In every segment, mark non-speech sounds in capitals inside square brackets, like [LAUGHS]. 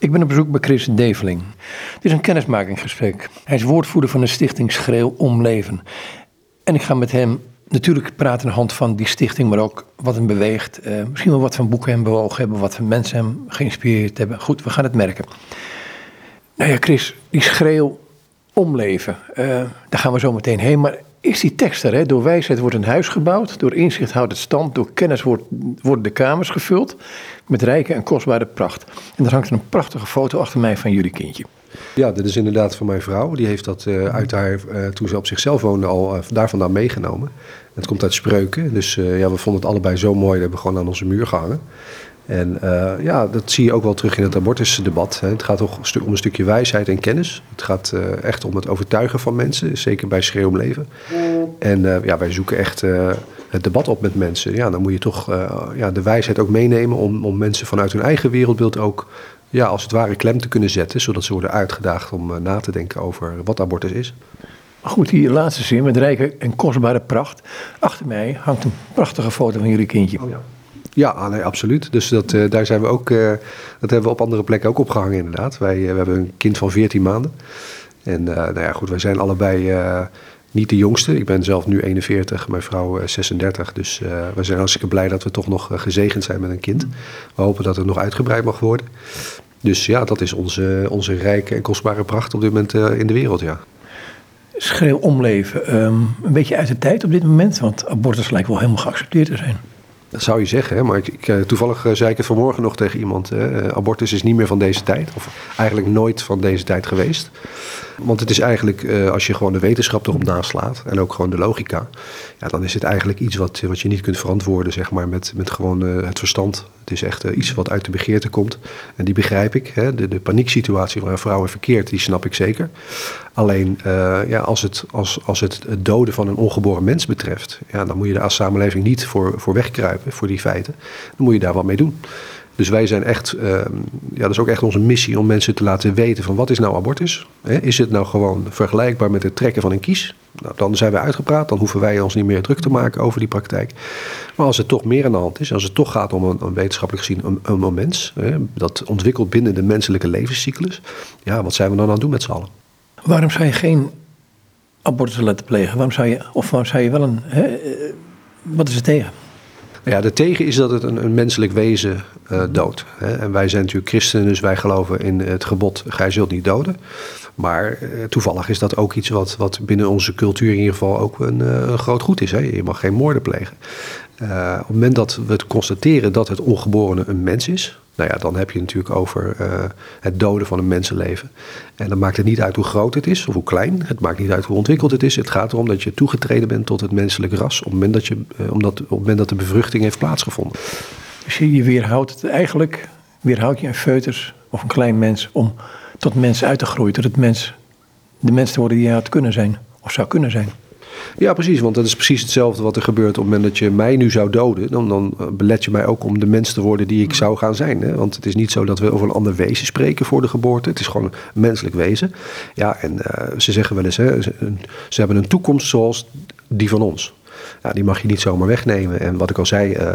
Ik ben op bezoek bij Chris Develing. Het is een kennismakingsgesprek. Hij is woordvoerder van de stichting Schreeuw om Leven. En ik ga met hem natuurlijk praten aan de hand van die stichting, maar ook wat hem beweegt. Uh, misschien wel wat van boeken hem bewogen hebben, wat van mensen hem geïnspireerd hebben. Goed, we gaan het merken. Nou ja, Chris, die schreeuw om leven, uh, daar gaan we zo meteen heen. Maar is die tekst er? Hè? Door wijsheid wordt een huis gebouwd, door inzicht houdt het stand, door kennis wordt, worden de kamers gevuld met rijke en kostbare pracht. En daar hangt een prachtige foto achter mij van jullie kindje. Ja, dit is inderdaad van mijn vrouw. Die heeft dat uh, uit haar, uh, toen ze op zichzelf woonde, al uh, daar vandaan meegenomen. Het komt uit spreuken. Dus ja, we vonden het allebei zo mooi. Dat hebben we gewoon aan onze muur gehangen. En ja, dat zie je ook wel terug in het abortusdebat. Hè. Het gaat toch om een stukje wijsheid en kennis. Het gaat echt om het overtuigen van mensen, zeker bij schreeuw om leven. En ja, wij zoeken echt het debat op met mensen. Ja, dan moet je toch ja, de wijsheid ook meenemen om, om mensen vanuit hun eigen wereldbeeld ook ja, als het ware klem te kunnen zetten, zodat ze worden uitgedaagd om na te denken over wat abortus is. Goed, die laatste zin met rijke en kostbare pracht. Achter mij hangt een prachtige foto van jullie kindje. Oh, ja. Ja, ah, nee, absoluut. Dus dat, uh, daar zijn we ook, uh, dat hebben we op andere plekken ook opgehangen inderdaad. Wij we hebben een kind van 14 maanden. En nou ja, goed, wij zijn allebei niet de jongste. Ik ben zelf nu 41, mijn vrouw 36. Dus we zijn hartstikke blij dat we toch nog gezegend zijn met een kind. We hopen dat het nog uitgebreid mag worden. Dus ja, dat is onze, onze rijke en kostbare pracht op dit moment in de wereld, ja. Schreeuw omleven. Um, een beetje uit de tijd op dit moment, want abortus lijkt wel helemaal geaccepteerd te zijn. Dat zou je zeggen, hè? maar ik, eh, toevallig zei ik het vanmorgen nog tegen iemand. Hè? Abortus is niet meer van deze tijd, of eigenlijk nooit van deze tijd geweest. Want het is eigenlijk, uh, als je gewoon de wetenschap erop naslaat en ook gewoon de logica, ja, dan is het eigenlijk iets wat, wat je niet kunt verantwoorden, zeg maar, met, met gewoon uh, het verstand. Het is echt uh, iets wat uit de begeerte komt. En die begrijp ik. Hè? De, de panieksituatie waar vrouwen verkeerd, die snap ik zeker. Alleen, ja, als, het, als, als het, het doden van een ongeboren mens betreft, ja, dan moet je daar als samenleving niet voor, voor wegkruipen, voor die feiten. Dan moet je daar wat mee doen. Dus wij zijn echt, uh, ja, dat is ook echt onze missie om mensen te laten weten van wat is nou abortus? Is het nou gewoon vergelijkbaar met het trekken van een kies? Nou, dan zijn we uitgepraat, dan hoeven wij ons niet meer druk te maken over die praktijk. Maar als het toch meer aan de hand is, als het toch gaat om een, wetenschappelijk gezien een, een hè, dat ontwikkelt binnen de menselijke levenscyclus, ja, wat zijn we dan aan het doen met z'n allen? Waarom zou je geen abortus laten plegen? Waarom zou je, of waarom zou je wel een, hè, eh, wat is er tegen? Ja, de tegen is dat het een, een menselijk wezen uh, doodt. Hè? En wij zijn natuurlijk christenen, dus wij geloven in het gebod: gij zult niet doden. Maar uh, toevallig is dat ook iets wat, wat binnen onze cultuur in ieder geval ook een, een groot goed is. Hè? Je mag geen moorden plegen. Op het moment dat we constateren dat het ongeborene een mens is, nou ja, dan heb je natuurlijk over uh, het doden van een mensenleven. En dan maakt het niet uit hoe groot het is of hoe klein. Het maakt niet uit hoe ontwikkeld het is. Het gaat erom dat je toegetreden bent tot het menselijk ras op het moment dat, je, uh, omdat, op moment dat de bevruchting heeft plaatsgevonden. Dus je weerhoudt het eigenlijk, weerhoud je een foetus of een klein mens om tot mens uit te groeien, tot het mens, de mens te worden die je had kunnen zijn of zou kunnen zijn. Ja, precies. Want dat is precies hetzelfde wat er gebeurt op het moment dat je mij nu zou doden. Dan, dan belet je mij ook om de mens te worden die ik zou gaan zijn. Hè? Want het is niet zo dat we over een ander wezen spreken voor de geboorte. Het is gewoon een menselijk wezen. Ja, en uh, ze zeggen wel eens, hè, ze, hebben een toekomst zoals die van ons. Ja, die mag je niet zomaar wegnemen. En wat ik al zei, uh,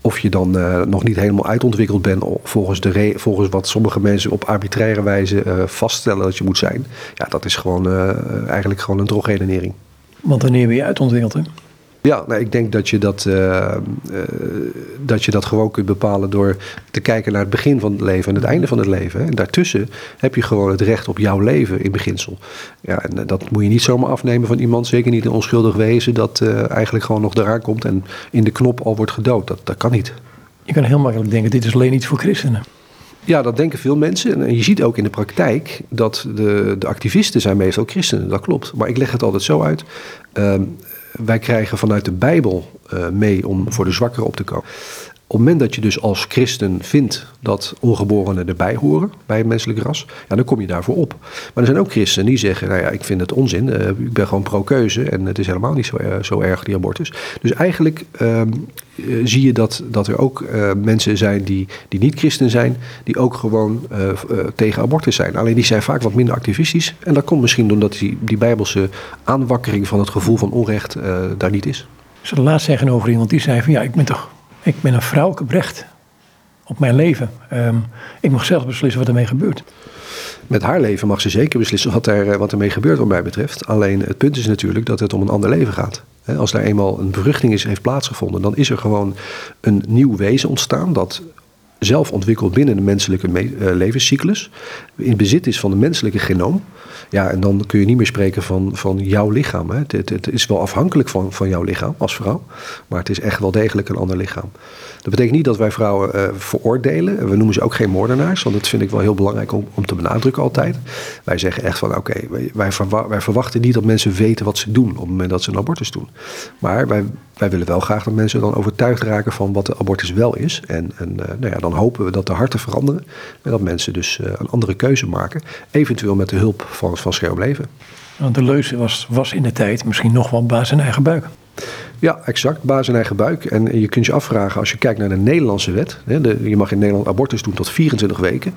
of je dan nog niet helemaal uitontwikkeld bent volgens, de volgens wat sommige mensen op arbitraire wijze vaststellen dat je moet zijn. Ja, dat is gewoon eigenlijk gewoon een drogredenering. Want wanneer ben je uitontwikkeld, hè? Ja, nou, ik denk dat je dat, uh, uh, dat je dat gewoon kunt bepalen door te kijken naar het begin van het leven en het einde van het leven. En daartussen heb je gewoon het recht op jouw leven in beginsel. Ja, en dat moet je niet zomaar afnemen van iemand, zeker niet een onschuldig wezen, dat uh, eigenlijk gewoon nog eraan komt en in de knop al wordt gedood. Dat, dat kan niet. Je kan heel makkelijk denken, dit is alleen iets voor christenen. Ja, dat denken veel mensen. En je ziet ook in de praktijk dat de, de activisten zijn meestal christenen. Dat klopt. Maar ik leg het altijd zo uit. Uh, wij krijgen vanuit de Bijbel uh, mee om voor de zwakkeren op te komen. Op het moment dat je dus als christen vindt dat ongeborenen erbij horen bij het menselijk ras, ja, dan kom je daarvoor op. Maar er zijn ook christenen die zeggen, nou ja, ik vind het onzin, uh, ik ben gewoon pro-keuze en het is helemaal niet zo, uh, zo erg, die abortus. Dus eigenlijk uh, zie je dat, dat er ook mensen zijn die, die niet christen zijn, die ook gewoon tegen abortus zijn. Alleen die zijn vaak wat minder activistisch en dat komt misschien omdat die, die bijbelse aanwakkering van het gevoel van onrecht daar niet is. Ik zat laatst tegenover iemand die zei van ja, ik ben toch ik ben een vrouwelijke brecht. op mijn leven. Ehm, ik mag zelf beslissen wat ermee gebeurt. Met haar leven mag ze zeker beslissen wat, er, wat ermee gebeurt, wat mij betreft. Alleen het punt is natuurlijk dat het om een ander leven gaat. Als daar eenmaal een bevruchting is, heeft plaatsgevonden, dan is er gewoon een nieuw wezen ontstaan dat zelf ontwikkeld binnen de menselijke eh, levenscyclus, in bezit is van de menselijke genoom. Ja, en dan kun je niet meer spreken van, van jouw lichaam. Hè. Het, het, is wel afhankelijk van, van jouw lichaam als vrouw, maar het is echt wel degelijk een ander lichaam. Dat betekent niet dat wij vrouwen uh, veroordelen. We noemen ze ook geen moordenaars, want dat vind ik wel heel belangrijk om, om te benadrukken altijd. Wij zeggen echt van oké, wij, wij, verwachten niet dat mensen weten wat ze doen op het moment dat ze een abortus doen. Maar wij, wij willen wel graag dat mensen dan overtuigd raken van wat de abortus wel is. En, en uh, nou ja, dan hopen we dat de harten veranderen en dat mensen dus uh, een andere keuze maken. Eventueel met de hulp van, van Leven. Want de leuze was, was in de tijd misschien nog wel baas in eigen buik. Ja, exact. Baas in eigen buik. En je kunt je afvragen, als je kijkt naar de Nederlandse wet. Hè, de, je mag in Nederland abortus doen tot 24 weken.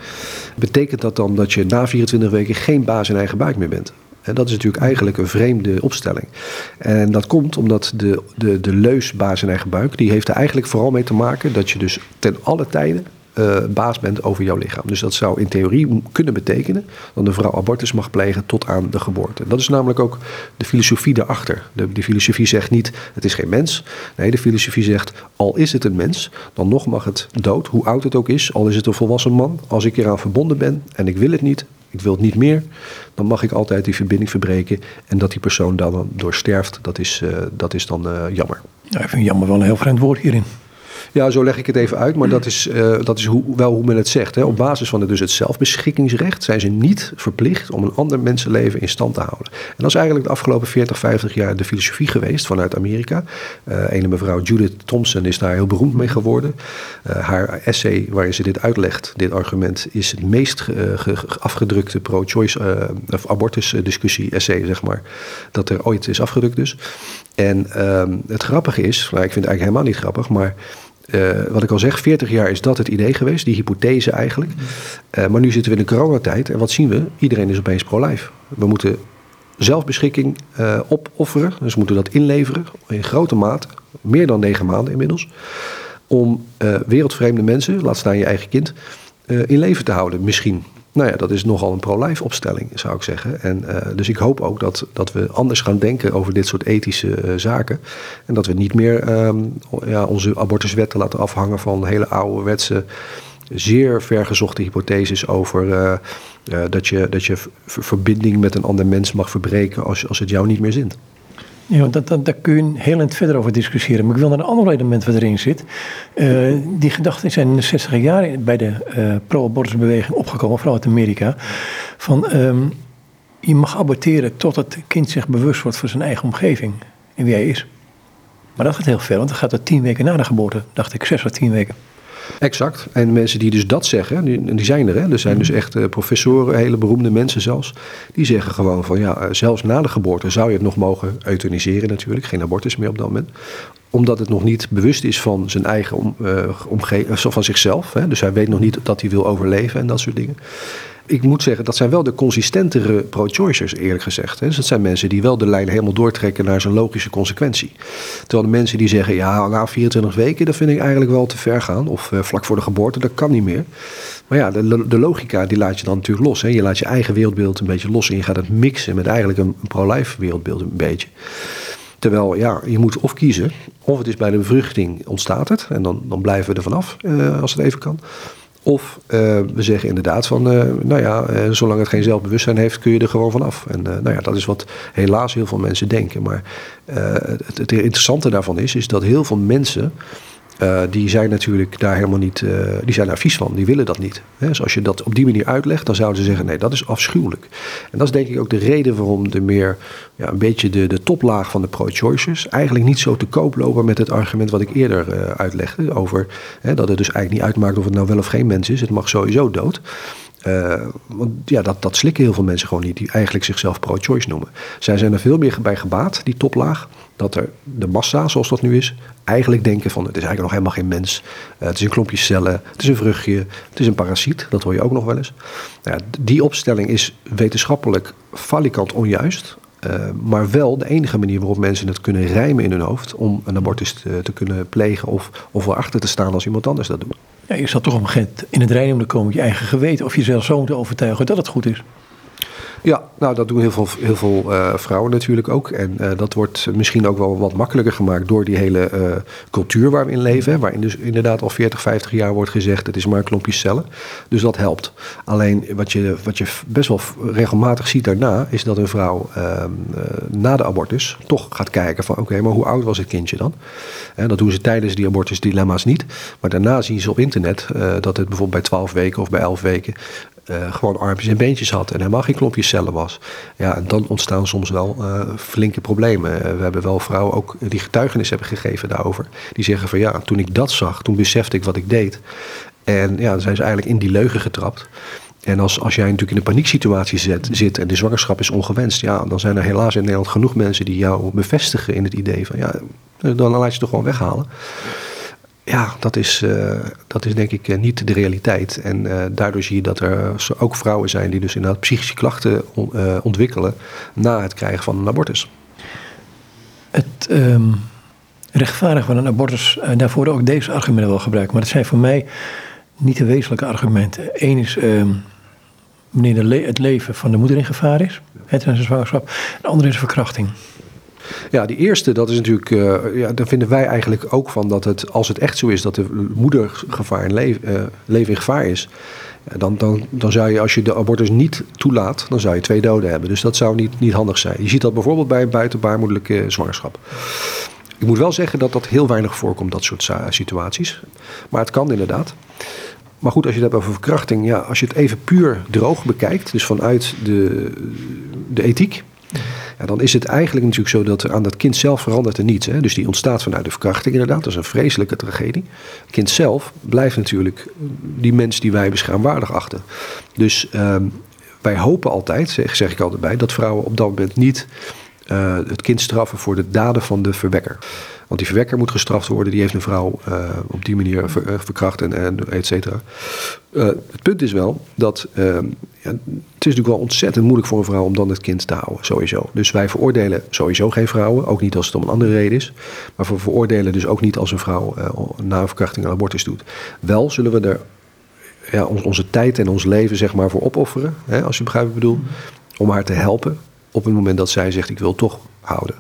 Betekent dat dan dat je na 24 weken geen baas in eigen buik meer bent? Dat is natuurlijk eigenlijk een vreemde opstelling. En dat komt omdat de, de, de leus baas in eigen buik, die heeft er eigenlijk vooral mee te maken dat je dus ten alle tijden uh, baas bent over jouw lichaam. Dus dat zou in theorie kunnen betekenen dat een vrouw abortus mag plegen tot aan de geboorte. Dat is namelijk ook de filosofie daarachter. De, de filosofie zegt niet het is geen mens. Nee, de filosofie zegt al is het een mens, dan nog mag het dood, hoe oud het ook is, al is het een volwassen man. Als ik eraan verbonden ben en ik wil het niet, ik wil het niet meer, dan mag ik altijd die verbinding verbreken. En dat die persoon dan door sterft, dat is, uh, dat is dan uh, jammer. Ja, ik vind jammer wel een heel vreemd woord hierin. Ja, zo leg ik het even uit, maar dat is, uh, dat is wel hoe men het zegt. Hè. Op basis van het, dus het zelfbeschikkingsrecht zijn ze niet verplicht om een ander mensenleven in stand te houden. En dat is eigenlijk de afgelopen 40, 50 jaar de filosofie geweest vanuit Amerika. Uh, ene mevrouw Judith Thompson is daar heel beroemd mee geworden. Uh, haar essay waarin ze dit uitlegt, dit argument, is het meest afgedrukte pro-choice of abortus discussie essay, zeg maar, dat er ooit is afgedrukt dus. En ehm, het grappige is, nou, ik vind het eigenlijk helemaal niet grappig, maar uh, wat ik al zeg, 40 jaar is dat het idee geweest, die hypothese eigenlijk. Uh, maar nu zitten we in de coronatijd en wat zien we? Iedereen is opeens pro-life. We moeten zelfbeschikking uh, opofferen, dus we moeten dat inleveren in grote mate, meer dan negen maanden inmiddels, om wereldvreemde mensen, laat staan je eigen kind, in leven te houden, misschien. Nou ja, dat is nogal een pro-life opstelling, zou ik zeggen. En, uh, dus ik hoop ook dat, dat we anders gaan denken over dit soort ethische uh, zaken. En dat we niet meer um, ja, onze abortuswetten laten afhangen van hele ouderwetse, zeer vergezochte hypotheses over uh, dat je, dat je verbinding met een ander mens mag verbreken als, als het jou niet meer zint. Ja, dat, dat, daar kun je heel eind verder over discussiëren. Maar ik wil naar een ander element wat erin zit. Uh, die gedachten zijn in de 60 jaar bij de uh, pro-abortusbeweging opgekomen, vooral uit Amerika. Van um, je mag aborteren tot het kind zich bewust wordt van zijn eigen omgeving en wie hij is. Maar dat gaat heel ver, want dan gaat het tien weken na de geboorte, dacht ik, zes of tien weken. Exact. En mensen die dus dat zeggen, die, die zijn er. Hè? Er zijn dus echt uh, professoren, hele beroemde mensen zelfs. Die zeggen gewoon van ja, uh, zelfs na de geboorte zou je het nog mogen euthaniseren natuurlijk. Geen abortus meer op dat moment omdat het nog niet bewust is van zijn eigen om, uh, omgeving, van zichzelf. Hè? Dus hij weet nog niet dat hij wil overleven en dat soort dingen ik moet zeggen, dat zijn wel de consistentere pro-choicers, eerlijk gezegd. Dus dat zijn mensen die wel de lijn helemaal doortrekken naar zijn logische consequentie. Terwijl de mensen die zeggen, ja, na 24 weken, dat vind ik eigenlijk wel te ver gaan. Of uh, vlak voor de geboorte, dat kan niet meer. Maar ja, de, de logica die laat je dan natuurlijk los. Hè. Je laat je eigen wereldbeeld een beetje los en je gaat het mixen met eigenlijk een, pro-life wereldbeeld een beetje. Terwijl, ja, je moet of kiezen, of het is bij de bevruchting ontstaat het, en dan, dan blijven we er vanaf, uh, als het even kan. Of uh, we zeggen inderdaad van, uh, nou ja, uh, zolang het geen zelfbewustzijn heeft, kun je er gewoon vanaf. En nou ja, dat is wat helaas heel veel mensen denken. Maar het, het, interessante daarvan is, is dat heel veel mensen uh, die zijn natuurlijk daar helemaal niet, uh, die zijn daar vies van, die willen dat niet. Dus als je dat op die manier uitlegt, dan zouden ze zeggen: nee, dat is afschuwelijk. En dat is denk ik ook de reden waarom de meer, ja, een beetje de, de toplaag van de pro-choicers eigenlijk niet zo te koop lopen met het argument wat ik eerder uh, uitlegde. Over dat het dus eigenlijk niet uitmaakt of het nou wel of geen mens is, het mag sowieso dood. Want ja, dat, dat slikken heel veel mensen gewoon niet, die eigenlijk zichzelf pro-choice noemen. Zij zijn er veel meer bij gebaat, die toplaag, dat er de massa, zoals dat nu is, eigenlijk denken van het is eigenlijk nog helemaal geen mens. Uh, het is een klompje cellen, het is een vruchtje, het is een parasiet, dat hoor je ook nog wel eens. Nou ja, die opstelling is wetenschappelijk falikant onjuist. Uh, maar wel de enige manier waarop mensen het kunnen rijmen in hun hoofd om een abortus te, te kunnen plegen of, of erachter te staan als iemand anders dat doet. Ja, je toch op een gegeven moment in het rijden moeten komen met je eigen geweten. Of jezelf zo moeten overtuigen dat het goed is. Ja, nou dat doen heel veel, heel veel uh, vrouwen natuurlijk ook. En uh, dat wordt misschien ook wel wat makkelijker gemaakt door die hele uh, cultuur waar we in leven. Waarin dus inderdaad al 40, 50 jaar wordt gezegd: het is maar een klompje cellen. Dus dat helpt. Alleen wat je, wat je best wel regelmatig ziet daarna, is dat een vrouw ehm, na de abortus toch gaat kijken: van oké, maar hoe oud was het kindje dan? En dat doen ze tijdens die abortusdilemma's niet. Maar daarna zien ze op internet dat het bijvoorbeeld bij 12 weken of bij 11 weken uh, gewoon armpjes en beentjes had en helemaal geen klompjes cellen was. Ja, en dan ontstaan soms wel uh, flinke problemen. Uh, we hebben wel vrouwen ook die getuigenis hebben gegeven daarover. Die zeggen van ja, toen ik dat zag, toen besefte ik wat ik deed. En ja, dan zijn ze eigenlijk in die leugen getrapt. En als, als jij natuurlijk in een panieksituatie zit, zit en de zwangerschap is ongewenst, ja, dan zijn er helaas in Nederland genoeg mensen die jou bevestigen in het idee van ja, dan laat je het toch gewoon weghalen ja, dat is, uh, dat is denk ik uh, niet de realiteit. En uh, daardoor zie je dat er ook vrouwen zijn die dus inderdaad psychische klachten on, ontwikkelen na het krijgen van een abortus. Het um, rechtvaardigen van een abortus, daarvoor ook deze argumenten wel gebruiken. Maar dat zijn voor mij niet de wezenlijke argumenten. Eén is um, wanneer het leven van de moeder in gevaar is, tijdens zwangerschap. De andere is verkrachting. Ja, die eerste, dat is natuurlijk, uh, ja, daar vinden wij eigenlijk ook van dat het, als het echt zo is dat de moeder gevaar in uh, leven in gevaar is, dan, dan, dan zou je, als je de abortus niet toelaat, dan zou je twee doden hebben. Dus dat zou niet, niet handig zijn. Je ziet dat bijvoorbeeld bij een buitenbaarmoedelijke zwangerschap. Ik moet wel zeggen dat dat heel weinig voorkomt, dat soort situaties. Maar het kan inderdaad. Maar goed, als je het hebt over verkrachting, ja, als je het even puur droog bekijkt, dus vanuit de, de ethiek, dan is het eigenlijk natuurlijk zo dat aan dat kind zelf verandert er niets. Hè? Dus die ontstaat vanuit de verkrachting inderdaad. Dat is een vreselijke tragedie. Het kind zelf blijft natuurlijk die mens die wij beschaamwaardig achten. Dus ehm, wij hopen altijd, zeg, zeg ik altijd bij, dat vrouwen op dat moment niet uh, het kind straffen voor de daden van de verwekker. Want die verwekker moet gestraft worden. Die heeft een vrouw uh, op die manier uh, verkracht en, en et cetera. Het punt is wel dat ja, het is natuurlijk wel ontzettend moeilijk voor een vrouw om dan het kind te houden, sowieso. Dus wij veroordelen sowieso geen vrouwen, ook niet als het om een andere reden is. Maar we veroordelen dus ook niet als een vrouw na een verkrachting een abortus doet. Wel zullen we er ja, onze tijd en ons leven zeg maar voor opofferen, hè, als je begrijpt wat ik bedoel, om haar te helpen op het moment dat zij zegt ik wil toch houden.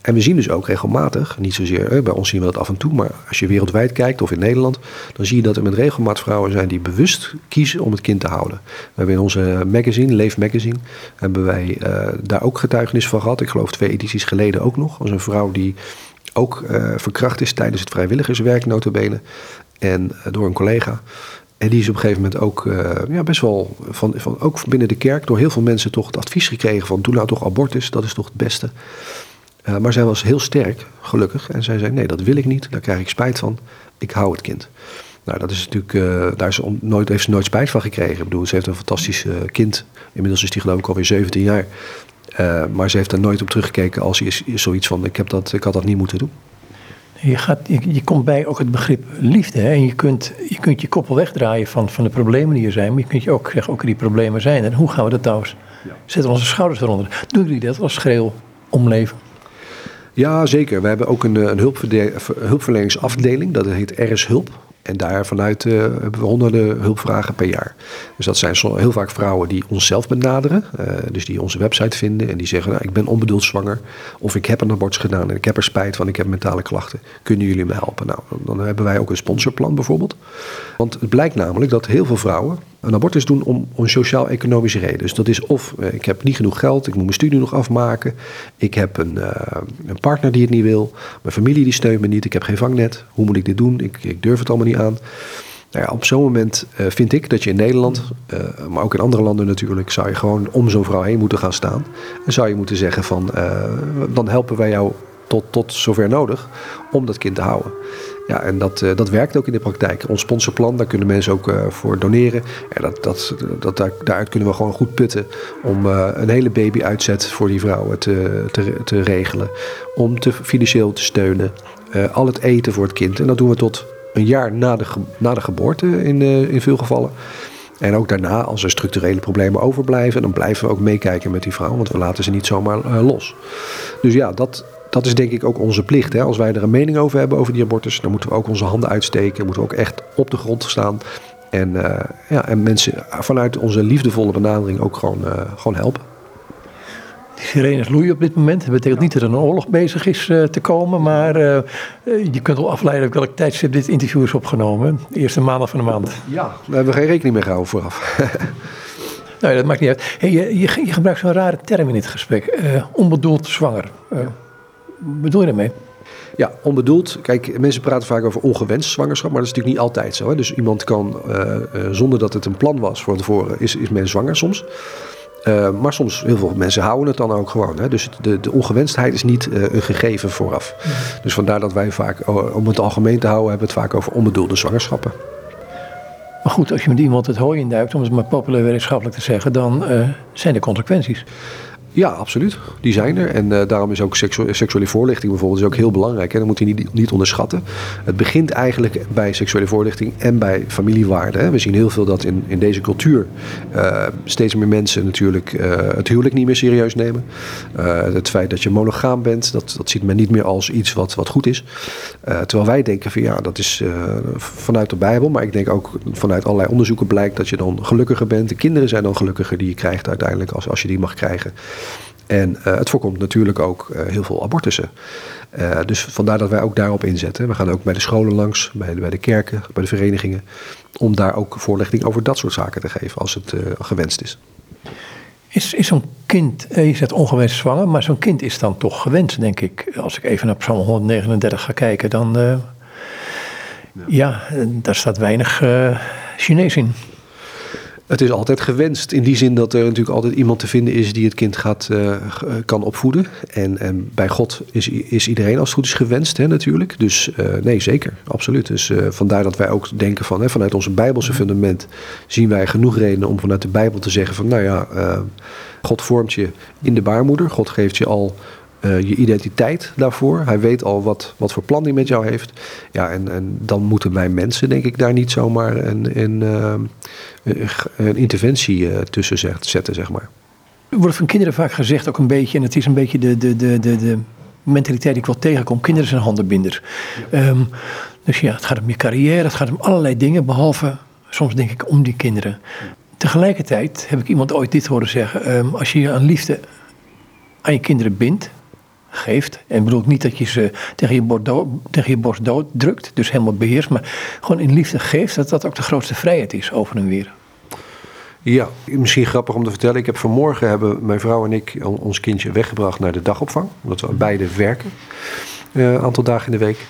En we zien dus ook regelmatig, niet zozeer bij ons zien we dat af en toe, maar als je wereldwijd kijkt of in Nederland, dan zie je dat er met regelmaat vrouwen zijn die bewust kiezen om het kind te houden. We hebben in onze magazine, Leef Magazine, hebben wij uh, daar ook getuigenis van gehad. Ik geloof twee edities geleden ook nog. Als een vrouw die ook uh, verkracht is tijdens het vrijwilligerswerk, notabene. En uh, door een collega. En die is op een gegeven moment ook uh, ja, best wel, van, van, ook binnen de kerk, door heel veel mensen toch het advies gekregen van doe nou toch abortus, dat is toch het beste. Uh, maar zij was heel sterk, gelukkig. En zij zei: Nee, dat wil ik niet. Daar krijg ik spijt van. Ik hou het kind. Nou, dat is natuurlijk, uh, daar is nooit, heeft ze nooit spijt van gekregen. Ik bedoel, ze heeft een fantastisch kind. Inmiddels is die geloof ik alweer 17 jaar. Maar ze heeft er nooit op teruggekeken als is, is zoiets van: ik, heb dat, ik had dat niet moeten doen. Je, gaat, je, je komt bij ook het begrip liefde. Hè? En je kunt, je kunt je koppel wegdraaien van, van de problemen die er zijn. Maar je kunt je ook zeggen: Oké, die problemen zijn. En hoe gaan we dat? Ja. Zetten onze schouders eronder. Doen jullie dat als schreeuw omleven? Ja, zeker. We hebben ook een, een hulpverleningsafdeling, dat heet RS Hulp. En daar vanuit uh, hebben we honderden hulpvragen per jaar. Dus dat zijn heel vaak vrouwen die onszelf benaderen. Uh, dus die onze website vinden en die zeggen: nou, Ik ben onbedoeld zwanger. Of ik heb een abortus gedaan en ik heb er spijt van. Ik heb mentale klachten. Kunnen jullie me helpen? Nou, dan hebben wij ook een sponsorplan bijvoorbeeld. Want het blijkt namelijk dat heel veel vrouwen een abortus doen om, om sociaal-economische reden. Dus dat is of uh, ik heb niet genoeg geld, ik moet mijn studie nog afmaken. Ik heb een, uh, een partner die het niet wil. Mijn familie die steunt me niet. Ik heb geen vangnet. Hoe moet ik dit doen? Ik, ik durf het allemaal niet aan. Nou ja, op zo'n moment uh, vind ik dat je in Nederland, maar ook in andere landen natuurlijk, zou je gewoon om zo'n vrouw heen moeten gaan staan. En zou je moeten zeggen van, dan helpen wij jou tot, tot zover nodig om dat kind te houden. Ja, en dat, uh, dat werkt ook in de praktijk. Ons sponsorplan, daar kunnen mensen ook uh, voor doneren. En dat, dat, dat, daar, daaruit kunnen we gewoon goed putten om uh, een hele baby-uitzet voor die vrouwen te, te, te regelen. Om te financieel te steunen. al het eten voor het kind. En dat doen we tot een jaar na de, na de geboorte in, in veel gevallen. En ook daarna, als er structurele problemen overblijven, dan blijven we ook meekijken met die vrouw, want we laten ze niet zomaar los. Dus ja, dat, dat is denk ik ook onze plicht. Hè? Als wij er een mening over hebben over die abortus, dan moeten we ook onze handen uitsteken. Moeten we ook echt op de grond staan. En, uh, ja, en mensen vanuit onze liefdevolle benadering ook gewoon, uh, gewoon helpen. De sirenes loeien op dit moment. Dat betekent niet dat er een oorlog bezig is uh, te komen. Maar je kunt wel afleiden op welk tijdstip dit interview is opgenomen. De eerste maandag van de maand. Ja, daar hebben we geen rekening mee gehouden vooraf. [LAUGHS] nee, dat maakt niet uit. Hey, je, je, je, gebruikt zo'n rare term in dit gesprek. onbedoeld zwanger. Wat bedoel je daarmee? Ja, onbedoeld. Kijk, mensen praten vaak over ongewenst zwangerschap, maar dat is natuurlijk niet altijd zo. Hè? Dus iemand kan, uh, uh, zonder dat het een plan was voor tevoren, is, is men zwanger soms. Uh, maar soms, heel veel mensen houden het dan ook gewoon. Hè? Dus de, de ongewenstheid is niet een gegeven vooraf. Mm. Dus vandaar dat wij vaak, om het algemeen te houden, hebben we het vaak over onbedoelde zwangerschappen. Maar goed, als je met iemand het hooi induikt, om het maar populair wetenschappelijk te zeggen, dan zijn er consequenties. Ja, absoluut. Die zijn er. En uh, daarom is ook seksu seksuele voorlichting bijvoorbeeld is ook heel belangrijk. En dat moet je niet, niet onderschatten. Het begint eigenlijk bij seksuele voorlichting en bij familiewaarden. We zien heel veel dat in, in deze cultuur uh, steeds meer mensen natuurlijk uh, het huwelijk niet meer serieus nemen. het feit dat je monogaam bent, dat, dat ziet men niet meer als iets wat, wat goed is. terwijl wij denken van ja, dat is vanuit de Bijbel. Maar ik denk ook vanuit allerlei onderzoeken blijkt dat je dan gelukkiger bent. De kinderen zijn dan gelukkiger die je krijgt uiteindelijk als, als je die mag krijgen. En uh, het voorkomt natuurlijk ook uh, heel veel abortussen. Uh, dus vandaar dat wij ook daarop inzetten. We gaan ook bij de scholen langs, bij de, bij de kerken, bij de verenigingen. Om daar ook voorlichting over dat soort zaken te geven als het gewenst is. Is, is zo'n kind, je zegt ongewenst zwanger, maar zo'n kind is dan toch gewenst, denk ik. Als ik even naar Psalm 139 ga kijken, dan. ja. ja, daar staat weinig Chinees in. Het is altijd gewenst. In die zin dat er natuurlijk altijd iemand te vinden is die het kind gaat, uh, kan opvoeden. En, en bij God is, is iedereen als het goed is gewenst, hè, natuurlijk. Dus uh, nee, zeker, absoluut. Dus uh, vandaar dat wij ook denken van, hè, vanuit onze Bijbelse fundament zien wij genoeg redenen om vanuit de Bijbel te zeggen van, nou ja, God vormt je in de baarmoeder. God geeft je al je identiteit daarvoor. Hij weet al wat, wat voor plan hij met jou heeft. Ja, en, en dan moeten wij mensen, denk ik, daar niet zomaar een, een, uh, een interventie tussen zetten, zeg maar. Er wordt van kinderen vaak gezegd ook een beetje, en het is een beetje de, de, de, de, de mentaliteit die ik wel tegenkom. Kinderen zijn handenbinder. Ja. Um, dus ja, het gaat om je carrière, het gaat om allerlei dingen, behalve soms denk ik om die kinderen. Tegelijkertijd heb ik iemand ooit dit horen zeggen: um, als je je aan liefde aan je kinderen bindt, geeft. En bedoel niet dat je ze tegen je, borst dood, tegen je borst dood drukt, dus helemaal beheerst, maar gewoon in liefde geeft, dat dat ook de grootste vrijheid is over en weer. Ja, misschien grappig om te vertellen. Ik heb vanmorgen hebben mijn vrouw en ik ons kindje weggebracht naar de dagopvang, omdat we beide werken. Een uh, aantal dagen in de week.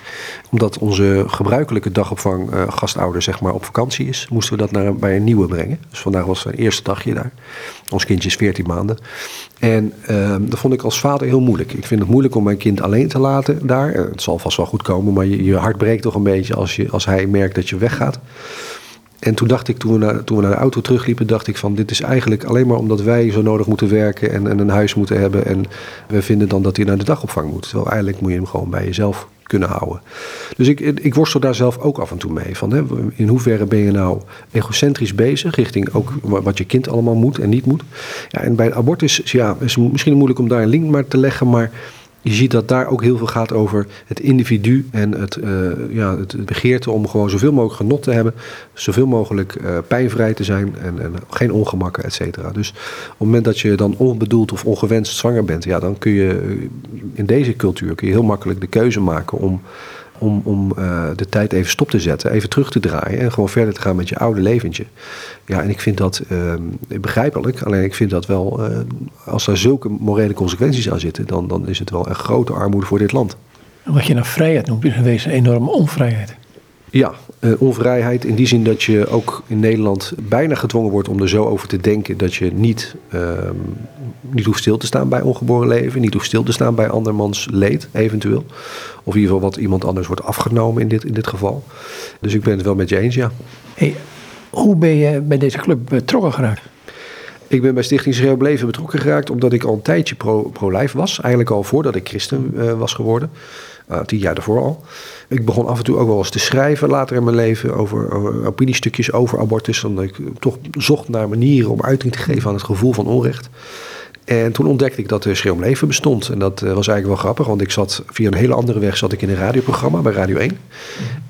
Omdat onze gebruikelijke dagopvang uh, gastouder zeg maar, op vakantie is, moesten we dat naar, bij een nieuwe brengen. Dus vandaag was het eerste dagje daar. Ons kindje is 14 maanden. En uh, dat vond ik als vader heel moeilijk. Ik vind het moeilijk om mijn kind alleen te laten daar. Uh, het zal vast wel goed komen, maar je, je hart breekt toch een beetje als, je, als hij merkt dat je weggaat. En toen dacht ik, toen we, naar, de auto terugliepen, dacht ik van dit is eigenlijk alleen maar omdat wij zo nodig moeten werken en, en een huis moeten hebben. En we vinden dan dat hij naar de dagopvang moet. Terwijl eigenlijk moet je hem gewoon bij jezelf kunnen houden. Dus ik, ik worstel daar zelf ook af en toe mee. Van, hè, in hoeverre ben je nou egocentrisch bezig richting ook wat je kind allemaal moet en niet moet. Ja, en bij abortus ja, is misschien moeilijk om daar een link maar te leggen, maar je ziet dat daar ook heel veel gaat over het individu en het, uh, ja, het begeerte om gewoon zoveel mogelijk genot te hebben, zoveel mogelijk uh, pijnvrij te zijn en, en, geen ongemakken, et cetera. Dus op het moment dat je dan onbedoeld of ongewenst zwanger bent, ja, dan kun je in deze cultuur kun je heel makkelijk de keuze maken om om, om uh, de tijd even stop te zetten, even terug te draaien en gewoon verder te gaan met je oude leventje. Ja, en ik vind dat uh, begrijpelijk, alleen ik vind dat wel, uh, als er zulke morele consequenties aan zitten, dan, dan is het wel een grote armoede voor dit land. Wat je nou vrijheid noemt, is in wezen een enorme onvrijheid. Ja, uh, onvrijheid in die zin dat je ook in Nederland bijna gedwongen wordt om er zo over te denken dat je niet, uh, niet hoeft stil te staan bij ongeboren leven, niet hoeft stil te staan bij andermans leed, eventueel. Of in ieder geval wat iemand anders wordt afgenomen in dit, in dit geval. Dus ik ben het wel met je eens, ja. Hey, hoe ben je bij deze club betrokken geraakt? Ik ben bij Stichting Schreeuw Leven betrokken geraakt omdat ik al een tijdje pro-life pro was. Eigenlijk al voordat ik christen uh, was geworden. Uh, tien jaar daarvoor al. Ik begon af en toe ook wel eens te schrijven later in mijn leven over, over opiniestukjes over abortus. Omdat ik toch zocht naar manieren om uiting te geven aan het gevoel van onrecht. En toen ontdekte ik dat er Schreeuw om Leven bestond. En dat was eigenlijk wel grappig, want ik zat via een hele andere weg zat ik in een radioprogramma bij Radio 1.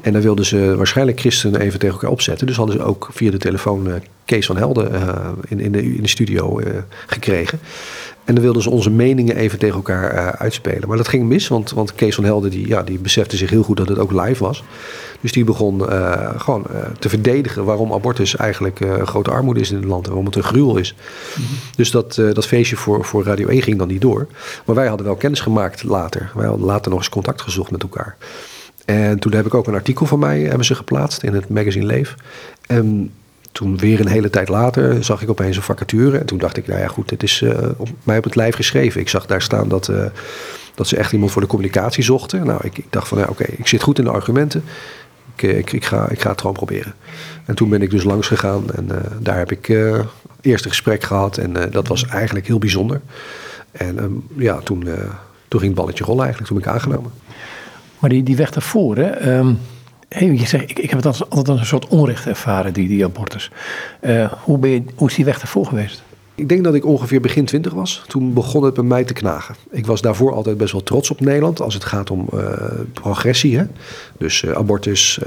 En dan wilden ze waarschijnlijk christenen even tegen elkaar opzetten. Dus hadden ze ook via de telefoon Kees van Helden in, in, de, in de studio gekregen. En dan wilden ze onze meningen even tegen elkaar uh, uitspelen. Maar dat ging mis, want, want Kees van Helden die, ja, die besefte zich heel goed dat het ook live was. Dus die begon uh, gewoon uh, te verdedigen waarom abortus eigenlijk grote armoede is in het land. En waarom het een gruwel is. Mm -hmm. Dus dat, dat feestje voor, voor Radio 1 ging dan niet door. Maar wij hadden wel kennis gemaakt later. Wij hadden later nog eens contact gezocht met elkaar. En toen heb ik ook een artikel van mij hebben ze geplaatst in het magazine Leef. En toen weer een hele tijd later zag ik opeens een vacature. En toen dacht ik, nou ja goed, dit is uh, op mij op het lijf geschreven. Ik zag daar staan dat, uh, dat ze echt iemand voor de communicatie zochten. Nou, ik, ik dacht van, ja, oké, ik zit goed in de argumenten. Ik, eh, ik, ga, ik ga het gewoon proberen. En toen ben ik dus langs gegaan en daar heb ik uh, eerst een gesprek gehad. En dat was eigenlijk heel bijzonder. En um, ja, toen, toen ging het balletje rollen eigenlijk, toen ben ik aangenomen. Maar die, die weg daarvoor, hè... Um Hey, zegt, ik, ik heb het altijd als een soort onrecht ervaren, die, die abortus. Uh, hoe, ben je, hoe is die weg ervoor geweest? Ik denk dat ik ongeveer begin twintig was. Toen begon het bij mij te knagen. Ik was daarvoor altijd best wel trots op Nederland als het gaat om uh, progressie. Hè? Dus uh, abortus,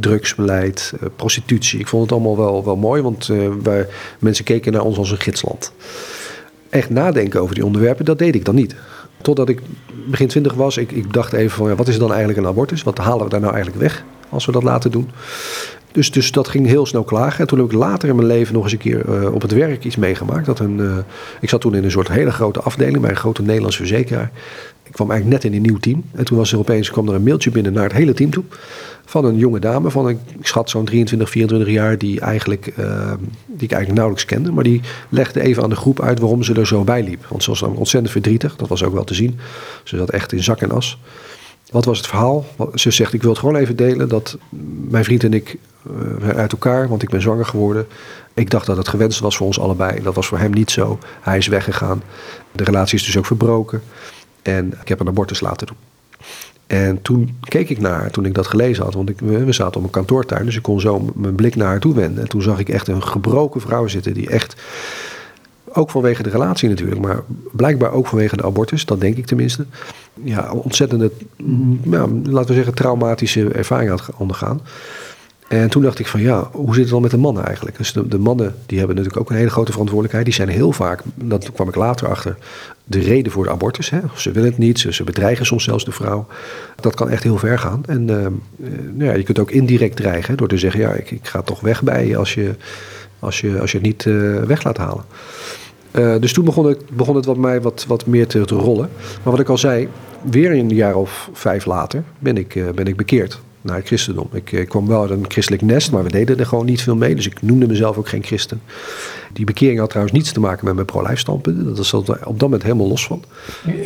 drugsbeleid, prostitutie. Ik vond het allemaal wel, wel mooi, want wij, mensen keken naar ons als een gidsland. Echt nadenken over die onderwerpen, dat deed ik dan niet. Totdat ik begin twintig was, ik, ik dacht even van ja, wat is dan eigenlijk een abortus? Wat halen we daar nou eigenlijk weg? Als we dat laten doen. Dus, dus dat ging heel snel klagen. En toen heb ik later in mijn leven nog eens een keer uh, op het werk iets meegemaakt. Dat een, uh, ik zat toen in een soort hele grote afdeling bij een grote Nederlandse verzekeraar. Ik kwam eigenlijk net in een nieuw team. En toen was er opeens kwam er een mailtje binnen naar het hele team toe. Van een jonge dame van, ik schat zo'n 23, 24 jaar, die, eigenlijk, uh, die ik eigenlijk nauwelijks kende. Maar die legde even aan de groep uit waarom ze er zo bij liep. Want ze was dan ontzettend verdrietig. Dat was ook wel te zien. Ze zat echt in zak en as. Wat was het verhaal? Ze zegt, ik wil het gewoon even delen dat mijn vriend en ik uh, uit elkaar, want ik ben zwanger geworden. Ik dacht dat het gewenst was voor ons allebei. Dat was voor hem niet zo. Hij is weggegaan. De relatie is dus ook verbroken. En ik heb een abortus laten doen. En toen keek ik naar haar, toen ik dat gelezen had. Want ik, we zaten op een kantoortuin, dus ik kon zo mijn blik naar haar toe wenden. En toen zag ik echt een gebroken vrouw zitten die echt ook vanwege de relatie natuurlijk, maar blijkbaar ook vanwege de abortus, dat denk ik tenminste. Ja, ontzettende, ja, laten we zeggen, traumatische ervaring had ondergaan. En toen dacht ik van ja, hoe zit het dan met de mannen eigenlijk? Dus de, mannen die hebben natuurlijk ook een hele grote verantwoordelijkheid. Die zijn heel vaak, dat kwam ik later achter, de reden voor de abortus. Hè. Ze willen het niet, ze, ze bedreigen soms zelfs de vrouw. Dat kan echt heel ver gaan. En uh, nou ja, je kunt ook indirect dreigen door te zeggen, ja, ik, ik ga toch weg bij je als je, als je, als je het niet uh, weg laat halen. Uh, dus toen begon, ik, begon het wat mij wat, wat meer te, rollen. Maar wat ik al zei, weer een jaar of vijf later ben ik, uh, ben ik bekeerd naar het christendom. Ik, ik, kwam wel uit een christelijk nest, maar we deden er gewoon niet veel mee. Dus ik noemde mezelf ook geen christen. Die bekering had trouwens niets te maken met mijn pro-life standpunten. Dat zat op dat moment helemaal los van.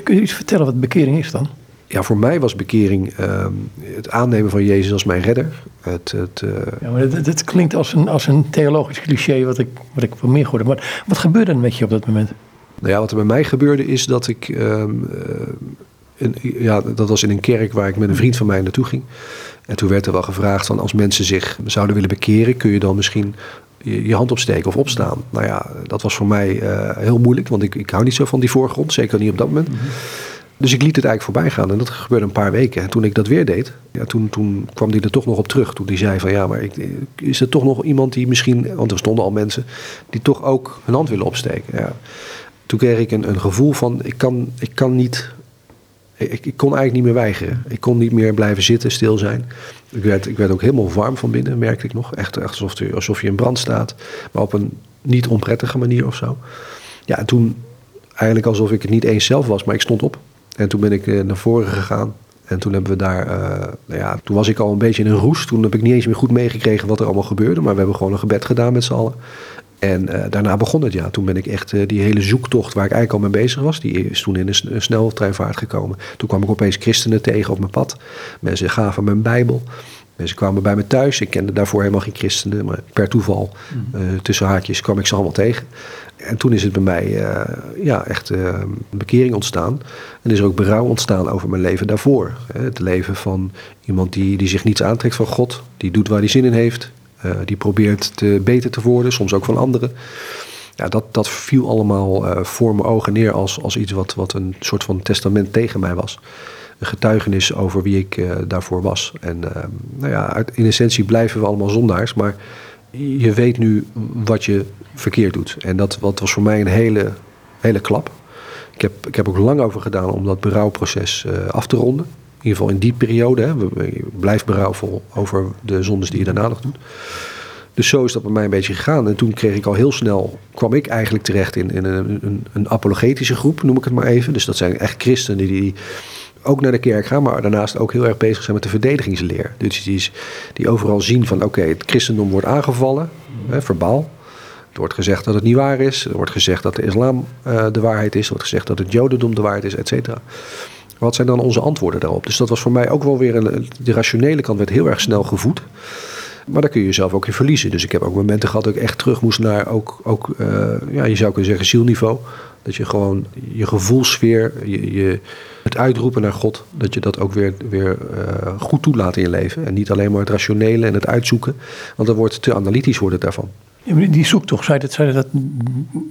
Kun je iets vertellen wat bekering is dan? Ja, voor mij was bekering uh, het aannemen van Jezus als mijn redder. Het, het, uh... Ja, maar dit, dit, klinkt als een, als een theologisch cliché wat ik, wat ik wel meer hoorde. Maar wat gebeurde er met je op dat moment? Nou ja, wat er bij mij gebeurde is dat ik... Uh, een, ja, dat was in een kerk waar ik met een vriend van mij naartoe ging. En toen werd er wel gevraagd van als mensen zich zouden willen bekeren... kun je dan misschien je, hand opsteken of opstaan. Nou ja, dat was voor mij uh, heel moeilijk, want ik, ik hou niet zo van die voorgrond. Zeker niet op dat moment. Mm -hmm. Dus ik liet het eigenlijk voorbij gaan en dat gebeurde een paar weken. En toen ik dat weer deed, ja, toen, toen kwam die er toch nog op terug. Toen die zei van ja, maar ik, is er toch nog iemand die misschien, want er stonden al mensen, die toch ook hun hand willen opsteken. Ja. Toen kreeg ik een, een gevoel van ik kan, ik kan niet, ik, ik kon eigenlijk niet meer weigeren. Ik kon niet meer blijven zitten, stil zijn. Ik werd, ik werd ook helemaal warm van binnen, merkte ik nog. Echt, echt alsof, alsof je in brand staat, maar op een niet onprettige manier of zo. Ja, en toen eigenlijk alsof ik het niet eens zelf was, maar ik stond op. En toen ben ik eh, naar voren gegaan. En toen hebben we daar, uh, nou ja, toen was ik al een beetje in een roes. Toen heb ik niet eens meer goed meegekregen wat er allemaal gebeurde. Maar we hebben gewoon een gebed gedaan met z'n allen. En uh, daarna begon het, ja. Toen ben ik echt uh, die hele zoektocht waar ik eigenlijk al mee bezig was, die is toen in een sneltreinvaart gekomen. Toen kwam ik opeens christenen tegen op mijn pad. Mensen gaven me een Bijbel. Mensen kwamen bij me thuis. Ik kende daarvoor helemaal geen christenen. Maar per toeval, mm. uh, tussen haakjes, kwam ik ze allemaal tegen. En toen is het bij mij uh, ja, echt uh, een bekering ontstaan. En is er ook berouw ontstaan over mijn leven daarvoor. Het leven van iemand die, die zich niets aantrekt van God. Die doet waar hij zin in heeft. Die probeert te, beter te worden, soms ook van anderen. Ja, dat, dat viel allemaal uh, voor mijn ogen neer als, als iets wat, wat een soort van testament tegen mij was. Een getuigenis over wie ik uh, daarvoor was. En nou ja, in essentie blijven we allemaal zondaars, maar je weet nu wat je verkeerd doet. En dat wat was voor mij een hele, hele klap. Ik heb, ik heb ook lang over gedaan om dat berouwproces af te ronden. In ieder geval in die periode. Hè. Blijf berouwvol over de zondes die je daarna nog doet. Dus zo is dat bij mij een beetje gegaan. En toen kreeg ik al heel snel, kwam ik eigenlijk terecht in, in een, een, een apologetische groep, noem ik het maar even. Dus dat zijn echt christenen die, ook naar de kerk gaan, maar daarnaast ook heel erg bezig zijn met de verdedigingsleer. Dus die, die overal zien van oké, het christendom wordt aangevallen, hè, verbaal. Er wordt gezegd dat het niet waar is. Er wordt gezegd dat de islam uh, de waarheid is. Er wordt gezegd dat het jodendom de waarheid is, et cetera. Wat zijn dan onze antwoorden daarop? Dus dat was voor mij ook wel weer een. De rationele kant werd heel erg snel gevoed. Maar daar kun je jezelf ook in verliezen. Dus ik heb ook momenten gehad dat ik echt terug moest naar ook, ook uh, ja, je zou kunnen zeggen, zielniveau. Dat je gewoon je gevoelsfeer, je, je, het uitroepen naar God, dat je dat ook weer, weer uh, goed toelaat in je leven. En niet alleen maar het rationele en het uitzoeken. Want dan wordt te analytisch wordt het daarvan. Die zoektocht, zou je, dat, zou je dat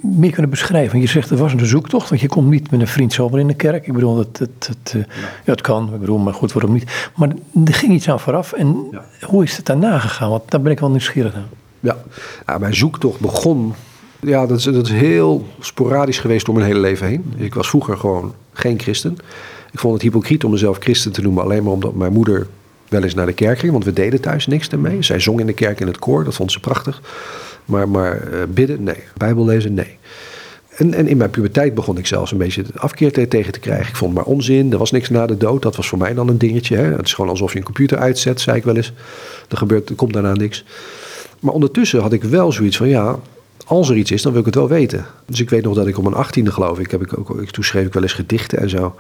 meer kunnen beschrijven? Je zegt er was een zoektocht, want je komt niet met een vriend zomaar in de kerk. Ik bedoel, het, het, het, ja. ja. het kan, ik bedoel, maar goed, waarom niet? Maar er ging iets aan vooraf. En ja. hoe is het daarna gegaan? Want daar ben ik wel nieuwsgierig naar. Ja, ja mijn zoektocht begon... Ja, dat is, dat is heel sporadisch geweest door mijn hele leven heen. Ik was vroeger gewoon geen christen. Ik vond het hypocriet om mezelf christen te noemen, alleen maar omdat mijn moeder wel eens naar de kerk ging. Want we deden thuis niks ermee. Zij zong in de kerk in het koor, dat vond ze prachtig. Maar, maar uh, bidden, nee. Bijbel lezen, nee. En, en in mijn puberteit begon ik zelfs een beetje afkeer tegen te krijgen. Ik vond het maar onzin, er was niks na de dood. Dat was voor mij dan een dingetje. Hè. Het is gewoon alsof je een computer uitzet, zei ik wel eens. Er, gebeurt, er komt daarna niks. Maar ondertussen had ik wel zoiets van, ja, als er iets is, dan wil ik het wel weten. Dus ik weet nog dat ik om mijn achttiende geloof ik, heb ik ook, toen schreef ik wel eens gedichten en zo.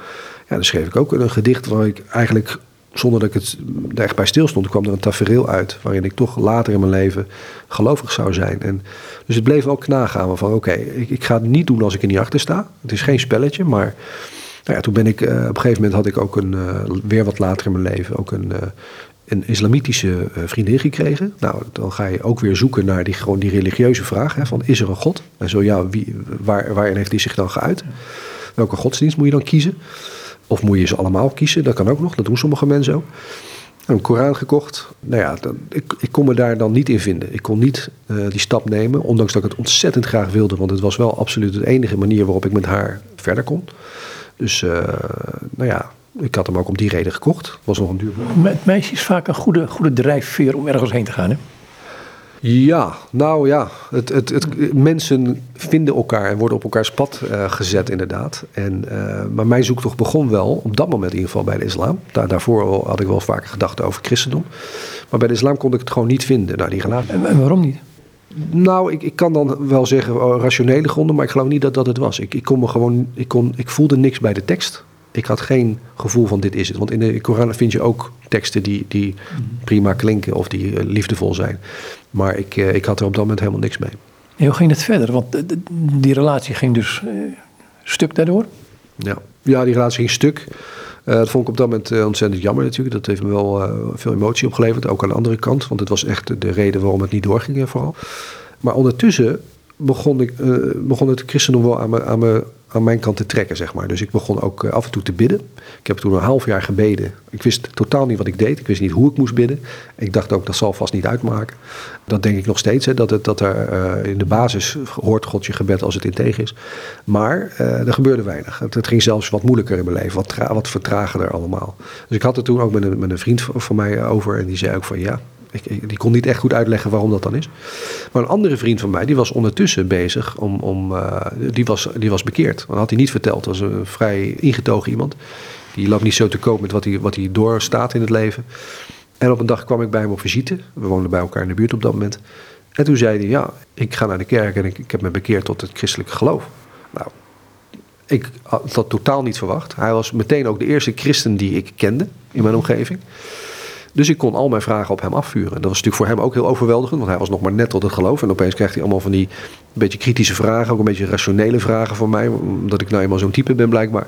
Ja, dan schreef ik ook een gedicht waar ik eigenlijk zonder dat ik het er echt bij stilstond, kwam er een tafereel uit waarin ik toch later in mijn leven gelovig zou zijn. En, dus het bleef ook knagaan van oké, ik, ik, ga het niet doen als ik er niet achter sta. Het is geen spelletje, maar nou ja, toen ben ik, uh, op een gegeven moment had ik ook een, uh, weer wat later in mijn leven, ook een, uh, een islamitische vriendin gekregen. Nou, dan ga je ook weer zoeken naar die, gewoon die religieuze vraag hè, van is er een God? En zo ja, wie, waar, waarin heeft die zich dan geuit? Welke godsdienst moet je dan kiezen? Of moet je ze allemaal kiezen? Dat kan ook nog, dat doen sommige mensen ook. Een Koran gekocht. Nou ja, dan, ik, ik kon me daar dan niet in vinden. Ik kon niet uh, die stap nemen, ondanks dat ik het ontzettend graag wilde. Want het was wel absoluut de enige manier waarop ik met haar verder kon. Dus, uh, nou ja, ik had hem ook om die reden gekocht. Was nog een duur. Met meisjes is vaak een goede, goede drijfveer om ergens heen te gaan, hè? Ja, nou ja, het, het, het, mensen vinden elkaar en worden op elkaars pad uh, gezet inderdaad. En, uh, maar mijn zoektocht begon wel, op dat moment in ieder geval bij de islam. Daar, daarvoor had ik wel vaker gedachten over christendom. Maar bij de islam kon ik het gewoon niet vinden, nou, die relatie. En, waarom niet? Nou, ik, ik kan dan wel zeggen uh, rationele gronden, maar ik geloof niet dat dat het was. Ik, ik, kon me gewoon, ik, kon, ik voelde niks bij de tekst. Ik had geen gevoel van dit is het. Want in de Koran vind je ook teksten die, die prima klinken of die liefdevol zijn. Maar ik, uh, ik had er op dat moment helemaal niks mee. En hoe ging het verder? Want die relatie ging dus uh, stuk daardoor? Ja. ja, die relatie ging stuk. Dat vond ik op dat moment ontzettend jammer natuurlijk. Dat heeft me wel veel emotie opgeleverd. Ook aan de andere kant. Want het was echt de reden waarom het niet doorging vooral. Maar ondertussen begon, ik, begon het christendom wel aan me, aan me aan mijn kant te trekken, zeg maar. Dus ik begon ook uh, af en toe te bidden. Ik heb toen een half jaar gebeden. Ik wist totaal niet wat ik deed. Ik wist niet hoe ik moest bidden. Ik dacht ook, dat zal vast niet uitmaken. Dat denk ik nog steeds, hè, dat, het, dat er uh, in de basis hoort God je gebed als het integer is. Maar uh, er gebeurde weinig. Het, het, ging zelfs wat moeilijker in mijn leven, wat, wat vertragerder allemaal. Dus ik had het toen ook met een, met een vriend van mij over en die zei ook van ja, ik, die kon niet echt goed uitleggen waarom dat dan is. Maar een andere vriend van mij, die was ondertussen bezig om. om uh, die, was, die was bekeerd. Dat had hij niet verteld. Dat was een vrij ingetogen iemand. Die loopt niet zo te koop met wat hij, wat hij doorstaat in het leven. En op een dag kwam ik bij hem op visite. We woonden bij elkaar in de buurt op dat moment. En toen zei hij: Ja, ik ga naar de kerk en ik, ik heb me bekeerd tot het christelijke geloof. Nou, ik had dat totaal niet verwacht. Hij was meteen ook de eerste christen die ik kende in mijn omgeving. Dus ik kon al mijn vragen op hem afvuren. Dat was natuurlijk voor hem ook heel overweldigend, want hij was nog maar net tot het geloof. En opeens krijgt hij allemaal van die beetje kritische vragen, ook een beetje rationele vragen van mij, omdat ik nou eenmaal zo'n type ben blijkbaar.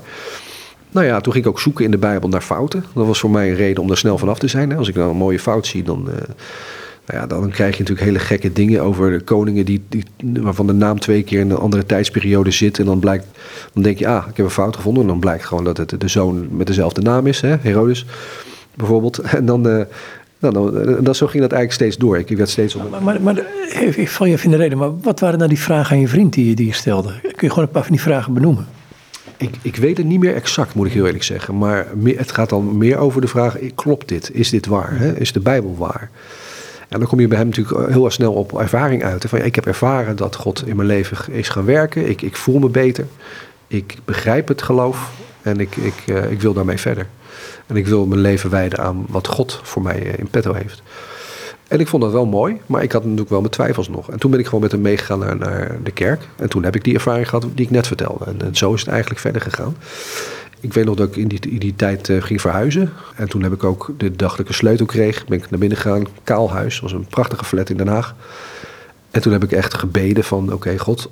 Nou ja, toen ging ik ook zoeken in de Bijbel naar fouten. Dat was voor mij een reden om daar snel vanaf te zijn. Als ik nou een mooie fout zie, dan, uh, Nou ja, dan krijg je natuurlijk hele gekke dingen over de koningen die, die, waarvan de naam twee keer in een andere tijdsperiode zit. En dan blijkt, dan denk je, ah, ik heb een fout gevonden. En dan blijkt gewoon dat het de zoon met dezelfde naam is, hè, Herodes bijvoorbeeld. [LAUGHS] En dan, uh, nou, dan, dan, zo ging dat eigenlijk steeds door. Ik werd steeds op... Maar, maar, maar ik val je even in de reden, maar wat waren nou die vragen aan je vriend die, die je stelde? Kun je gewoon een paar van die vragen benoemen? Ik, ik weet het niet meer exact, moet ik heel eerlijk zeggen. Maar het gaat dan meer over de vraag: klopt dit? Is dit waar? Hè? Is de Bijbel waar? En dan kom je bij hem natuurlijk heel erg snel op ervaring uit. Van, ik heb ervaren dat God in mijn leven is gaan werken. Ik, ik voel me beter. Ik begrijp het geloof. En ik, ik, ik wil daarmee verder. En ik wil mijn leven wijden aan wat God voor mij eh, in petto heeft. En ik vond dat wel mooi, maar ik had natuurlijk wel mijn twijfels nog. En toen ben ik gewoon met hem meegegaan naar, naar de kerk. En toen heb ik die ervaring gehad die ik net vertelde. En, zo is het eigenlijk verder gegaan. Ik weet nog dat ik in die, die tijd uh, ging verhuizen. En toen heb ik ook de dag dat ik een sleutel kreeg, ben ik naar binnen gegaan. Kaalhuis, dat was een prachtige flat in Den Haag. En toen heb ik echt gebeden van, oké God,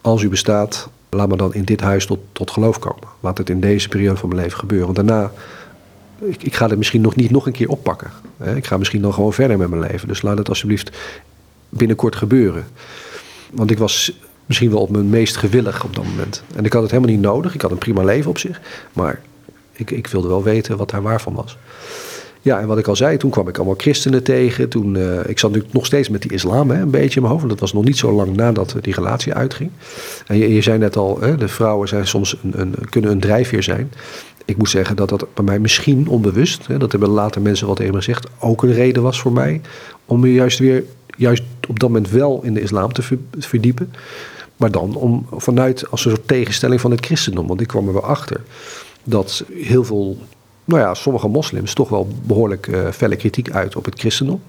als u bestaat, laat me dan in dit huis tot, tot geloof komen. Laat het in deze periode van mijn leven gebeuren. Want daarna, ik, ga het misschien nog niet nog een keer oppakken. Ik ga misschien dan gewoon verder met mijn leven. Dus laat het alsjeblieft binnenkort gebeuren. Want ik was misschien wel op mijn meest gewillig op dat moment. En ik had het helemaal niet nodig. Ik had een prima leven op zich. Maar ik, ik wilde wel weten wat daar waar van was. Ja, en wat ik al zei, toen kwam ik allemaal christenen tegen. Toen, uh, ik zat natuurlijk nog steeds met die islam hè, een beetje in mijn hoofd. Dat was nog niet zo lang nadat die relatie uitging. En je, je zei net al, hè, de vrouwen zijn soms een, een, kunnen een drijfveer zijn. Ik moet zeggen dat dat bij mij misschien onbewust, hè, dat hebben later mensen wat tegen gezegd, ook een reden was voor mij om me juist weer, juist op dat moment wel in de islam te verdiepen. Maar dan om, vanuit als een soort tegenstelling van het christendom. Want ik kwam er wel achter dat heel veel, nou ja, sommige moslims toch wel behoorlijk uh, felle kritiek uit op het christendom.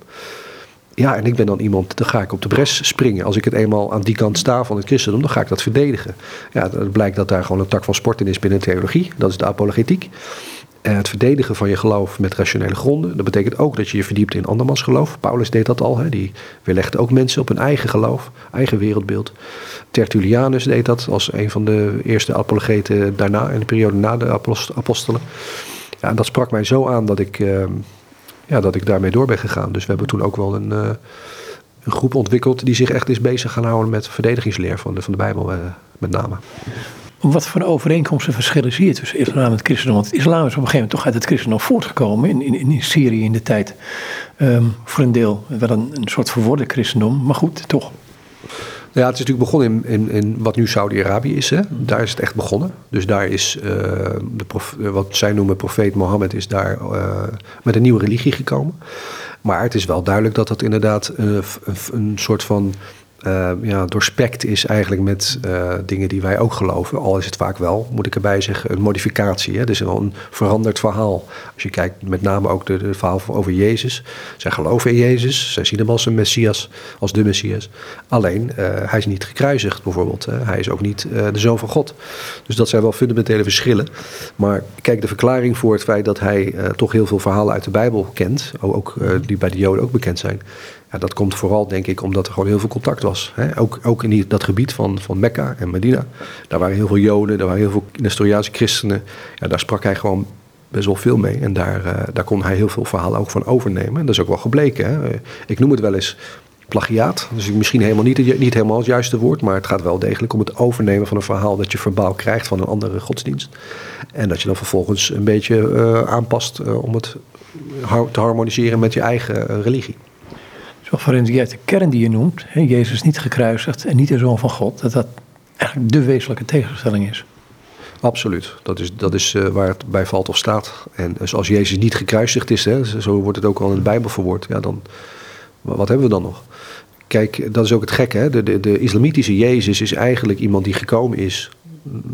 Ja, en ik ben dan iemand, dan ga ik op de bres springen. Als ik het eenmaal aan die kant sta van het christendom, dan ga ik dat verdedigen. Ja, het blijkt dat daar gewoon een tak van sport in is binnen theologie. Dat is de apologetiek. En het verdedigen van je geloof met rationele gronden. Dat betekent ook dat je je verdiept in andermans geloof. Paulus deed dat al. Hè. Die weerlegde ook mensen op hun eigen geloof, eigen wereldbeeld. Tertullianus deed dat als een van de eerste apologeten daarna, in de periode na de apostelen. Ja, en dat sprak mij zo aan dat ik, uh, ja, dat ik daarmee door ben gegaan. Dus we hebben toen ook wel een, uh, een groep ontwikkeld die zich echt is bezig gaan houden met verdedigingsleer van de, van de Bijbel uh, met name. Wat voor overeenkomsten verschillen zie je tussen islam en het christendom? Want het islam is op een gegeven moment toch uit het christendom voortgekomen in, in, in Syrië in de tijd. Um, voor een deel wel een, een soort verworden christendom, maar goed, toch. Ja, het is natuurlijk begonnen in, in, in wat nu Saudi-Arabië is. Hè. Daar is het echt begonnen. Dus daar is uh, de prof, wat zij noemen profeet Mohammed is daar uh, met een nieuwe religie gekomen. Maar het is wel duidelijk dat dat inderdaad een, een soort van uh, ja, doorspekt is eigenlijk met uh, dingen die wij ook geloven. Al is het vaak wel, moet ik erbij zeggen, een modificatie. Hè? Is wel een veranderd verhaal. Als je kijkt met name ook de, verhaal over Jezus. Zij geloven in Jezus. Zij zien hem als een Messias, als de Messias. Alleen, uh, hij is niet gekruisigd bijvoorbeeld. Hè? Hij is ook niet de Zoon van God. Dus dat zijn wel fundamentele verschillen. Maar kijk, de verklaring voor het feit dat hij toch heel veel verhalen uit de Bijbel kent. Ook die bij de Joden ook bekend zijn ja, dat komt vooral, denk ik, omdat er gewoon heel veel contact was. Hè? Ook, ook in die, dat gebied van, van Mekka en Medina. Daar waren heel veel Joden, daar waren heel veel Nestoriaanse christenen. Ja, daar sprak hij gewoon best wel veel mee. En daar, uh, daar kon hij heel veel verhalen ook van overnemen. En dat is ook wel gebleken. Hè? Ik noem het wel eens plagiaat. Dus misschien helemaal niet, niet helemaal het juiste woord. Maar het gaat wel degelijk om het overnemen van een verhaal dat je verbaal krijgt van een andere godsdienst. En dat je dan vervolgens een beetje uh, aanpast uh, om het te harmoniseren met je eigen religie. Juist de kern die je noemt, hè, Jezus niet gekruisigd en niet de Zoon van God, dat dat eigenlijk de wezenlijke tegenstelling is. Absoluut. Dat is, dat is uh, waar het bij valt of staat. En dus als Jezus niet gekruisigd is, hè, zo wordt het ook al in de Bijbel verwoord, ja, dan wat hebben we dan nog? Kijk, dat is ook het gekke. Hè? De, de, de islamitische Jezus is eigenlijk iemand die gekomen is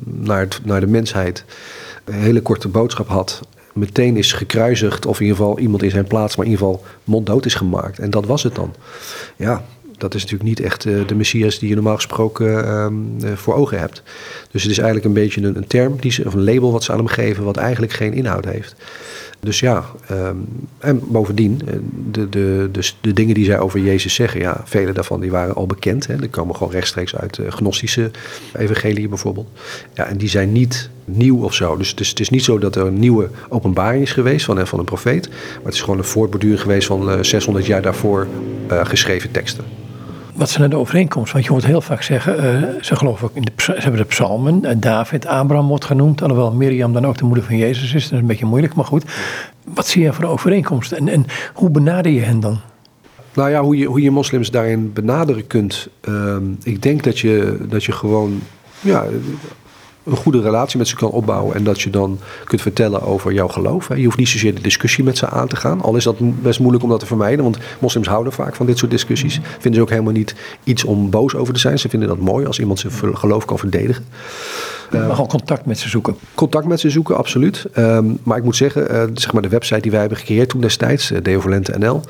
naar, het, naar de mensheid. Een hele korte boodschap had meteen is gekruisigd, of in ieder geval iemand in zijn plaats, maar in ieder geval monddood is gemaakt. En dat was het dan. Ja, dat is natuurlijk niet echt uh, de Messias die je normaal gesproken uh, voor ogen hebt. Dus het is eigenlijk een beetje een, een, term, die ze, of een label wat ze aan hem geven, wat eigenlijk geen inhoud heeft. Dus ja, um, en bovendien, eh, de, de, de, dingen die zij over Jezus zeggen, ja, vele daarvan die waren al bekend. Hè. Die komen gewoon rechtstreeks uit uh, gnostische evangelie bijvoorbeeld. Ja, en die zijn niet nieuw of zo. Dus het is, niet zo dat er een nieuwe openbaring is geweest van, van een profeet. Maar het is gewoon een voortborduring geweest van uh, 600 jaar daarvoor geschreven teksten. Wat zijn de overeenkomsten? Want je hoort heel vaak zeggen, uh, ze geloven ook in de, ze hebben de psalmen. David, Abraham wordt genoemd. Alhoewel Miriam dan ook de moeder van Jezus is. Dat is een beetje moeilijk, maar goed. Wat zie je voor overeenkomsten? En, en hoe benader je hen dan? Nou ja, hoe je, hoe je moslims daarin benaderen kunt. Uh, ik denk dat je, dat je gewoon ja, een goede relatie met ze kan opbouwen. En dat je dan kunt vertellen over jouw geloof. Je hoeft niet zozeer de discussie met ze aan te gaan. Al is dat best moeilijk om dat te vermijden. Want moslims houden vaak van dit soort discussies. Vinden ze ook helemaal niet iets om boos over te zijn. Ze vinden dat mooi als iemand zijn geloof kan verdedigen. Je mag al contact met ze zoeken. Contact met ze zoeken, absoluut. Um, maar ik moet zeggen, uh, zeg maar de website die wij hebben gecreëerd toen destijds, uh, Deovolente NL,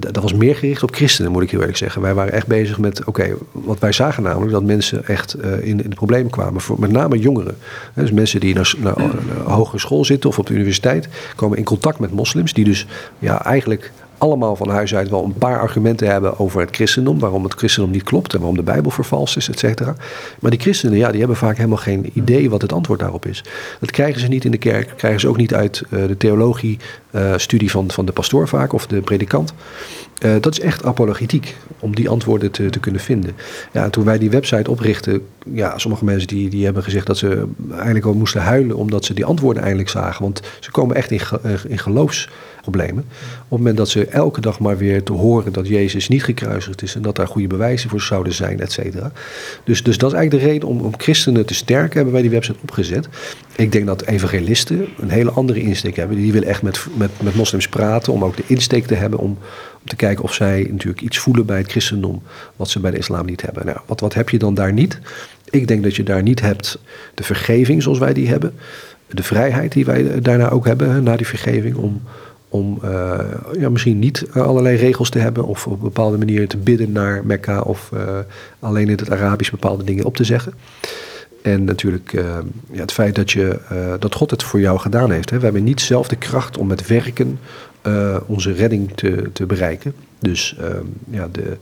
dat was meer gericht op christenen, moet ik heel eerlijk zeggen. Wij waren echt bezig met, oké, wat wij zagen namelijk, dat mensen echt uh, in, in de problemen kwamen. Voor, met name jongeren. Dus mensen die naar, naar, naar hogere school zitten of op de universiteit, komen in contact met moslims, die dus ja, eigenlijk allemaal van huis uit wel een paar argumenten hebben over het christendom. Waarom het christendom niet klopt en waarom de Bijbel vervalst is, et cetera. Maar die christenen, ja, die hebben vaak helemaal geen idee wat het antwoord daarop is. Dat krijgen ze niet in de kerk, krijgen ze ook niet uit uh, de theologie-studie uh, van, van de pastoor vaak of de predikant. Uh, dat is echt apologetiek, om die antwoorden te, te kunnen vinden. Ja, toen wij die website oprichten, ja, sommige mensen die, die hebben gezegd dat ze eigenlijk al moesten huilen omdat ze die antwoorden eindelijk zagen. Want ze komen echt in, in geloofsproblemen. Op het moment dat ze elke dag maar weer te horen dat Jezus niet gekruisigd is en dat daar goede bewijzen voor zouden zijn, et cetera. Dus, dus dat is eigenlijk de reden om, om christenen te sterken, hebben wij die website opgezet. Ik denk dat evangelisten een hele andere insteek hebben. Die willen echt met, met, met moslims praten, om ook de insteek te hebben om te kijken of zij natuurlijk iets voelen bij het christendom wat ze bij de islam niet hebben. Nou, wat, wat heb je dan daar niet? Ik denk dat je daar niet hebt de vergeving zoals wij die hebben. De vrijheid die wij daarna ook hebben, na die vergeving, om, om uh, ja, misschien niet allerlei regels te hebben of op bepaalde manieren te bidden naar Mekka of uh, alleen in het Arabisch bepaalde dingen op te zeggen. En natuurlijk uh, ja, het feit dat, je, dat God het voor jou gedaan heeft. Hè. We hebben niet zelf de kracht om met werken onze redding te, te bereiken. Dus ehm, ja, de,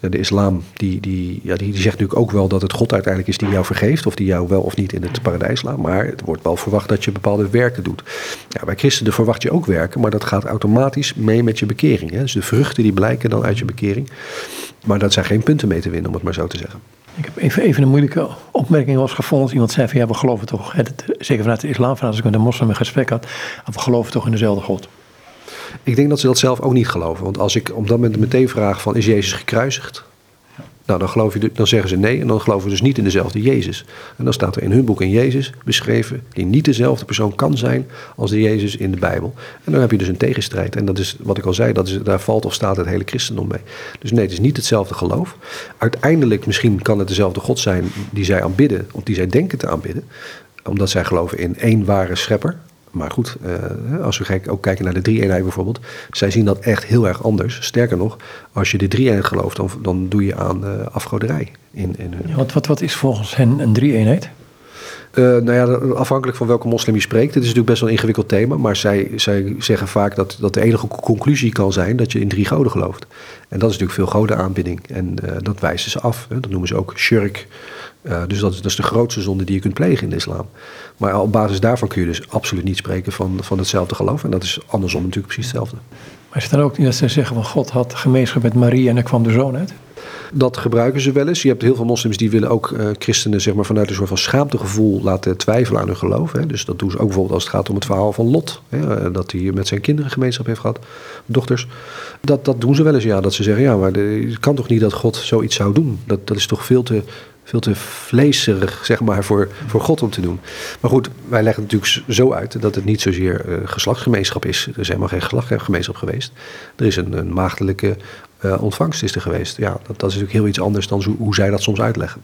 de islam die, die, ja, die, zegt natuurlijk ook wel dat het God uiteindelijk is die jou vergeeft. Of die jou wel of niet in het paradijs laat. Maar het wordt wel verwacht dat je bepaalde werken doet. Ja, bij christenen verwacht je ook werken. Maar dat gaat automatisch mee met je bekering. Hè. Dus de vruchten die blijken dan uit je bekering. Maar dat zijn geen punten mee te winnen, om het maar zo te zeggen. Ik heb even, even een moeilijke opmerking was gevonden. Iemand zei van ja, we geloven toch, het, zeker vanuit de islam, als ik met een moslim een gesprek had, we geloven toch in dezelfde God. Ik denk dat ze dat zelf ook niet geloven. Want als ik op dat moment meteen vraag van is Jezus gekruisigd? Nou, dan, geloof je, dan zeggen ze nee en dan geloven we dus niet in dezelfde Jezus. En dan staat er in hun boek een Jezus beschreven die niet dezelfde persoon kan zijn als de Jezus in de Bijbel. En dan heb je dus een tegenstrijd. En dat is wat ik al zei, dat daar valt of staat het hele christendom mee. Dus nee, het is niet hetzelfde geloof. Uiteindelijk misschien kan het dezelfde God zijn die zij aanbidden, of die zij denken te aanbidden. Omdat zij geloven in één ware schepper, maar goed, uh, als we ook kijken naar de drie-eenheid bijvoorbeeld, zij zien dat echt heel erg anders. Sterker nog, als je de drie-eenheid gelooft, dan, dan doe je aan uh, afgoderij. In, in ja, wat, wat, wat is volgens hen een drie-eenheid? Uh, nou ja, afhankelijk van welke moslim je spreekt. Het is natuurlijk best wel een ingewikkeld thema. Maar zij, zij zeggen vaak dat, dat de enige conclusie kan zijn dat je in drie goden gelooft. En dat is natuurlijk veel godenaanbidding. En uh, dat wijzen ze af. Hè. Dat noemen ze ook shirk. Uh, dus dat is, dat is de grootste zonde die je kunt plegen in de islam. Maar op basis daarvan kun je dus absoluut niet spreken van, van hetzelfde geloof. En dat is andersom natuurlijk precies hetzelfde. Maar is het dan ook niet dat ze zeggen van God had gemeenschap met Marie en er kwam de zoon uit? Dat gebruiken ze wel eens. Je hebt heel veel moslims die willen ook uh, christenen zeg maar, vanuit een soort van schaamtegevoel laten twijfelen aan hun geloof. Hè. Dus dat doen ze ook bijvoorbeeld als het gaat om het verhaal van Lot. Hè, dat hij met zijn kinderen gemeenschap heeft gehad, dochters. Dat, dat doen ze wel eens, ja. Dat ze zeggen, ja, maar het kan toch niet dat God zoiets zou doen? Dat, dat is toch veel te veel te vleeserig, zeg maar, voor, voor God om te doen. Maar goed, wij leggen het natuurlijk zo uit dat het niet zozeer uh, geslachtsgemeenschap is. Er is helemaal geen geslachtsgemeenschap geweest. Er is een, een maagdelijke uh, ontvangst is er geweest. Ja, dat, dat is natuurlijk heel iets anders dan zo, hoe zij dat soms uitleggen.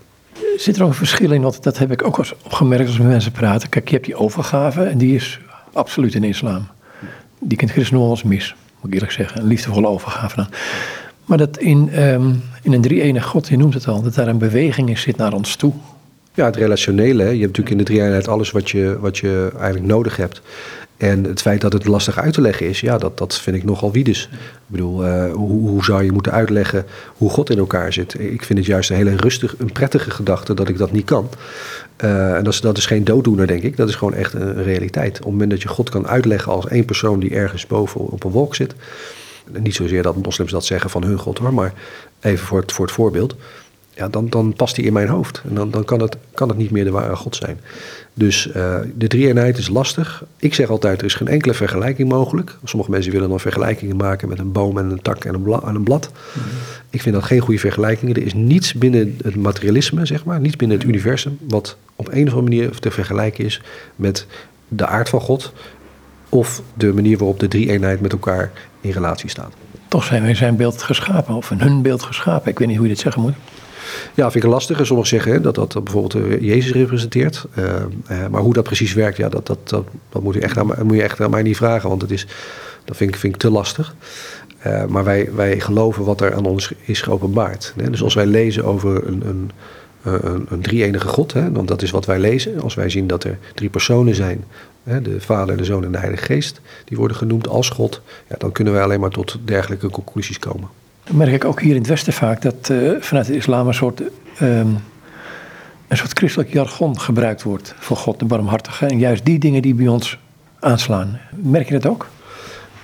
Zit er ook een verschil in? Want dat heb ik ook eens opgemerkt als we met mensen praten. Kijk, je hebt die overgave en die is absoluut in de islam. Die kent christendom als mis, moet ik eerlijk zeggen. Een liefdevolle overgave dan. Maar dat in, um, in een drie-enig God, je noemt het al, dat daar een beweging in zit naar ons toe. Ja, het relationele. Hè. Je hebt natuurlijk in de drie-eenheid alles wat je, wat je eigenlijk nodig hebt. En het feit dat het lastig uit te leggen is, ja, dat, dat vind ik nogal wiedes. Ik bedoel, uh, hoe, hoe, zou je moeten uitleggen hoe God in elkaar zit? Ik vind het juist een hele rustig, een prettige gedachte dat ik dat niet kan. Uh, en dat is, dat is geen dooddoener, denk ik. Dat is gewoon echt een, realiteit. Op het moment dat je God kan uitleggen als één persoon die ergens boven op een wolk zit. Niet zozeer dat moslims dat zeggen van hun God hoor, maar even voor het, voor het voorbeeld. Ja, dan, dan past die in mijn hoofd. En dan, dan kan, het, kan het niet meer de ware God zijn. Dus uh, de drie-eenheid is lastig. Ik zeg altijd, er is geen enkele vergelijking mogelijk. Sommige mensen willen dan vergelijkingen maken met een boom en een tak en een, een blad. Ik vind dat geen goede vergelijkingen. Er is niets binnen het materialisme, zeg maar, niets binnen het universum, wat op een of andere manier te vergelijken is met de aard van God. Of de manier waarop de drie-eenheid met elkaar in relatie staat. Toch zijn wij zijn beeld geschapen, of in hun beeld geschapen. Ik weet niet hoe je dit zeggen moet. Ja, vind ik lastig. Sommigen zeggen dat dat bijvoorbeeld eh, Jezus representeert. Uh, uh, maar hoe dat precies werkt, ja, dat, dat, dat, dat moet, je echt aan, moet je echt aan mij niet vragen. Want het is, dat vind ik, vind ik te lastig. Maar wij, wij geloven wat er aan ons is geopenbaard. Hè? Dus als wij lezen over een, een, een, een drie-enige God, hè, want dat is wat wij lezen. Als wij zien dat er drie personen zijn, hè, de Vader, de Zoon en de Heilige Geest, die worden genoemd als God, ja, dan kunnen wij alleen maar tot dergelijke conclusies komen. Dan merk ik ook hier in het Westen vaak dat uh, vanuit de islam een soort, um, een soort christelijk jargon gebruikt wordt voor God, de barmhartige. En juist die dingen die bij ons aanslaan. Merk je dat ook?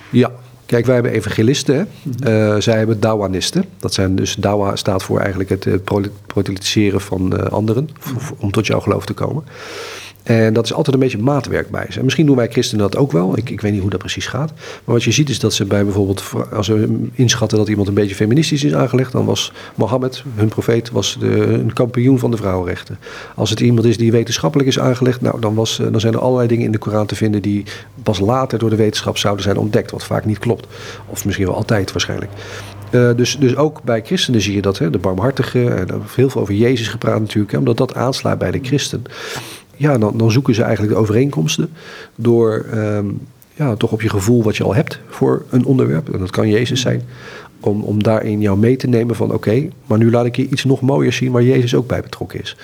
Ja, Kijk, wij hebben evangelisten, hè? Uh, zij hebben dawanisten. Dat zijn dus, dawa staat voor eigenlijk het protelitiseren van uh, anderen, om tot jouw geloof te komen. En dat is altijd een beetje maatwerk bij ze. misschien doen wij christenen dat ook wel. Ik, ik weet niet hoe dat precies gaat. Maar wat je ziet is dat ze bij bijvoorbeeld... als ze inschatten dat iemand een beetje feministisch is aangelegd... dan was Mohammed, hun profeet, was de, een kampioen van de vrouwenrechten. Als het iemand is die wetenschappelijk is aangelegd... Nou, dan, was, dan zijn er allerlei dingen in de Koran te vinden... die pas later door de wetenschap zouden zijn ontdekt. Wat vaak niet klopt. Of misschien wel altijd waarschijnlijk. Uh, dus, dus ook bij christenen zie je dat, hè, de barmhartige, en heel veel over Jezus gepraat natuurlijk, hè, omdat dat aanslaat bij de christen ja, dan, dan zoeken ze eigenlijk de overeenkomsten door um, ja, toch op je gevoel wat je al hebt voor een onderwerp. En dat kan Jezus zijn. Om, om daarin jou mee te nemen van oké, maar nu laat ik je iets nog mooier zien waar Jezus ook bij betrokken is.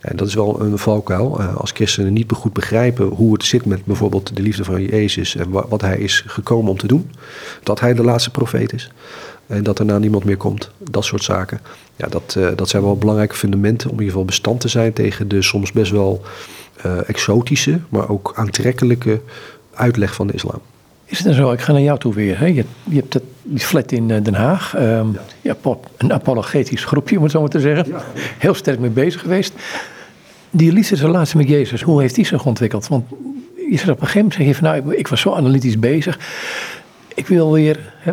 En dat is wel een valkuil. Uh, als christenen niet goed begrijpen hoe het zit met bijvoorbeeld de liefde van Jezus en wat hij is gekomen om te doen. Dat hij de laatste profeet is. En dat er na niemand meer komt. Dat soort zaken. Ja, dat, uh, dat zijn wel belangrijke fundamenten om in ieder geval bestand te zijn tegen de soms best wel uh, exotische, maar ook aantrekkelijke uitleg van de islam. Is het dan zo, ik ga naar jou toe weer. Hè? Je, je hebt dat, die flat in Den Haag. Um, ja. een apologetisch groepje, om het zo maar te zeggen. Ja. Heel sterk mee bezig geweest. Die liefdesrelatie met Jezus, hoe heeft die zich ontwikkeld? Want je zegt op een gegeven moment, zeg je van nou, ik was zo analytisch bezig. Ik wil weer... Hè?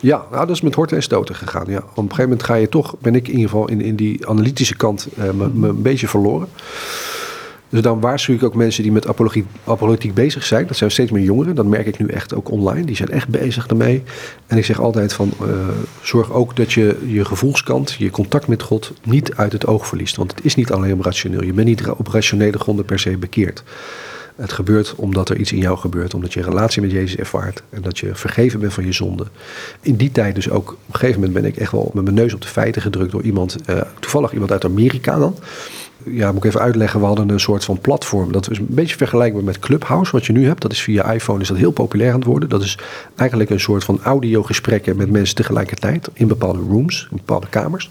Ja, nou, dat is met horten en stoten gegaan. Ja. Op een gegeven moment ga je toch, ben ik in ieder geval in, in die analytische kant uh, me, me een beetje verloren. Dus dan waarschuw ik ook mensen die met apologie, apologetiek bezig zijn. Dat zijn steeds meer jongeren. Dat merk ik nu echt ook online. Die zijn echt bezig ermee. En ik zeg altijd van, uh, zorg ook dat je je gevoelskant, je contact met God niet uit het oog verliest. Want het is niet alleen op rationeel. Je bent niet op rationele gronden per se bekeerd. Het gebeurt omdat er iets in jou gebeurt, omdat je een relatie met Jezus ervaart en dat je vergeven bent van je zonde. In die tijd dus ook, op een gegeven moment ben ik echt wel met mijn neus op de feiten gedrukt door iemand, uh, toevallig iemand uit Amerika dan ja, moet ik even uitleggen. We hadden een soort van platform. Dat is een beetje vergelijkbaar met Clubhouse, wat je nu hebt. Dat is via iPhone is dat heel populair aan het worden. Dat is eigenlijk een soort van audiogesprekken met mensen tegelijkertijd in bepaalde rooms, in bepaalde kamers.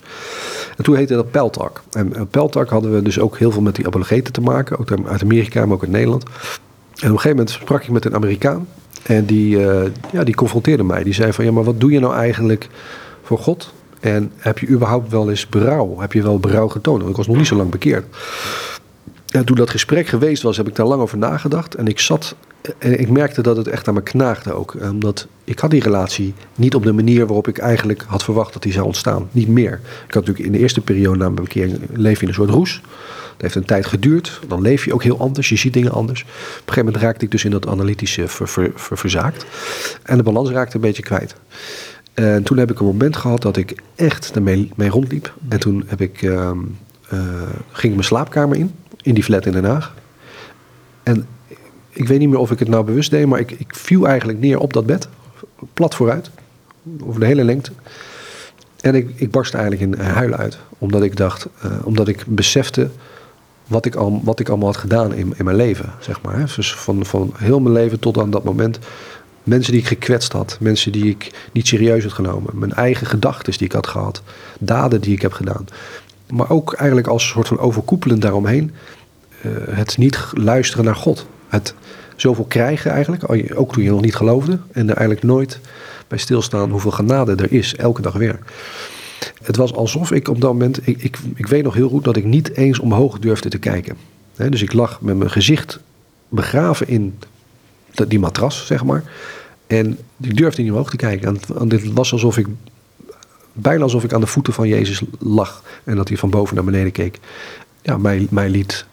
En toen heette dat Peltalk. En uh, Peltalk hadden we dus ook heel veel met die apologeten te maken, ook uit Amerika, maar ook uit Nederland. En op een gegeven moment sprak ik met een Amerikaan en die, uh, ja, die confronteerde mij. Die zei van, ja, maar wat doe je nou eigenlijk voor God? En heb je überhaupt wel eens berouw? Heb je wel berouw getoond? Want ik was nog niet zo lang bekeerd. En toen dat gesprek geweest was, heb ik daar lang over nagedacht. En ik zat en ik merkte dat het echt aan me knaagde ook. Omdat ik had die relatie niet op de manier waarop ik eigenlijk had verwacht dat die zou ontstaan. Niet meer. Ik had natuurlijk in de eerste periode na mijn bekering leef je in een soort roes. Dat heeft een tijd geduurd. Dan leef je ook heel anders. Je ziet dingen anders. Op een gegeven moment raakte ik dus in dat analytische ver, verzaakt. En de balans raakte een beetje kwijt. En toen heb ik een moment gehad dat ik echt ermee mee rondliep. En toen heb ik, uh, uh, ging ik mijn slaapkamer in, in die flat in Den Haag. En ik weet niet meer of ik het nou bewust deed, maar ik, ik viel eigenlijk neer op dat bed, plat vooruit, over de hele lengte. En ik, ik barstte eigenlijk in huilen uit, omdat ik dacht, uh, omdat ik besefte wat ik, al, wat ik allemaal had gedaan in, in mijn leven, zeg maar. Dus van, van heel mijn leven tot aan dat moment. Mensen die ik gekwetst had, mensen die ik niet serieus had genomen, mijn eigen gedachten die ik had gehad, daden die ik heb gedaan. Maar ook eigenlijk als soort van overkoepelend daaromheen, uh, het niet luisteren naar God. Het zoveel krijgen eigenlijk, ook toen je nog niet geloofde, en er eigenlijk nooit bij stilstaan hoeveel genade er is, elke dag weer. Het was alsof ik op dat moment, ik, ik weet nog heel goed dat ik niet eens omhoog durfde te kijken. dus ik lag met mijn gezicht begraven in die matras, zeg maar. En ik durfde niet omhoog te kijken. En, dit was alsof ik, bijna alsof ik aan de voeten van Jezus lag. En dat hij van boven naar beneden keek. Ja, mij, mij liet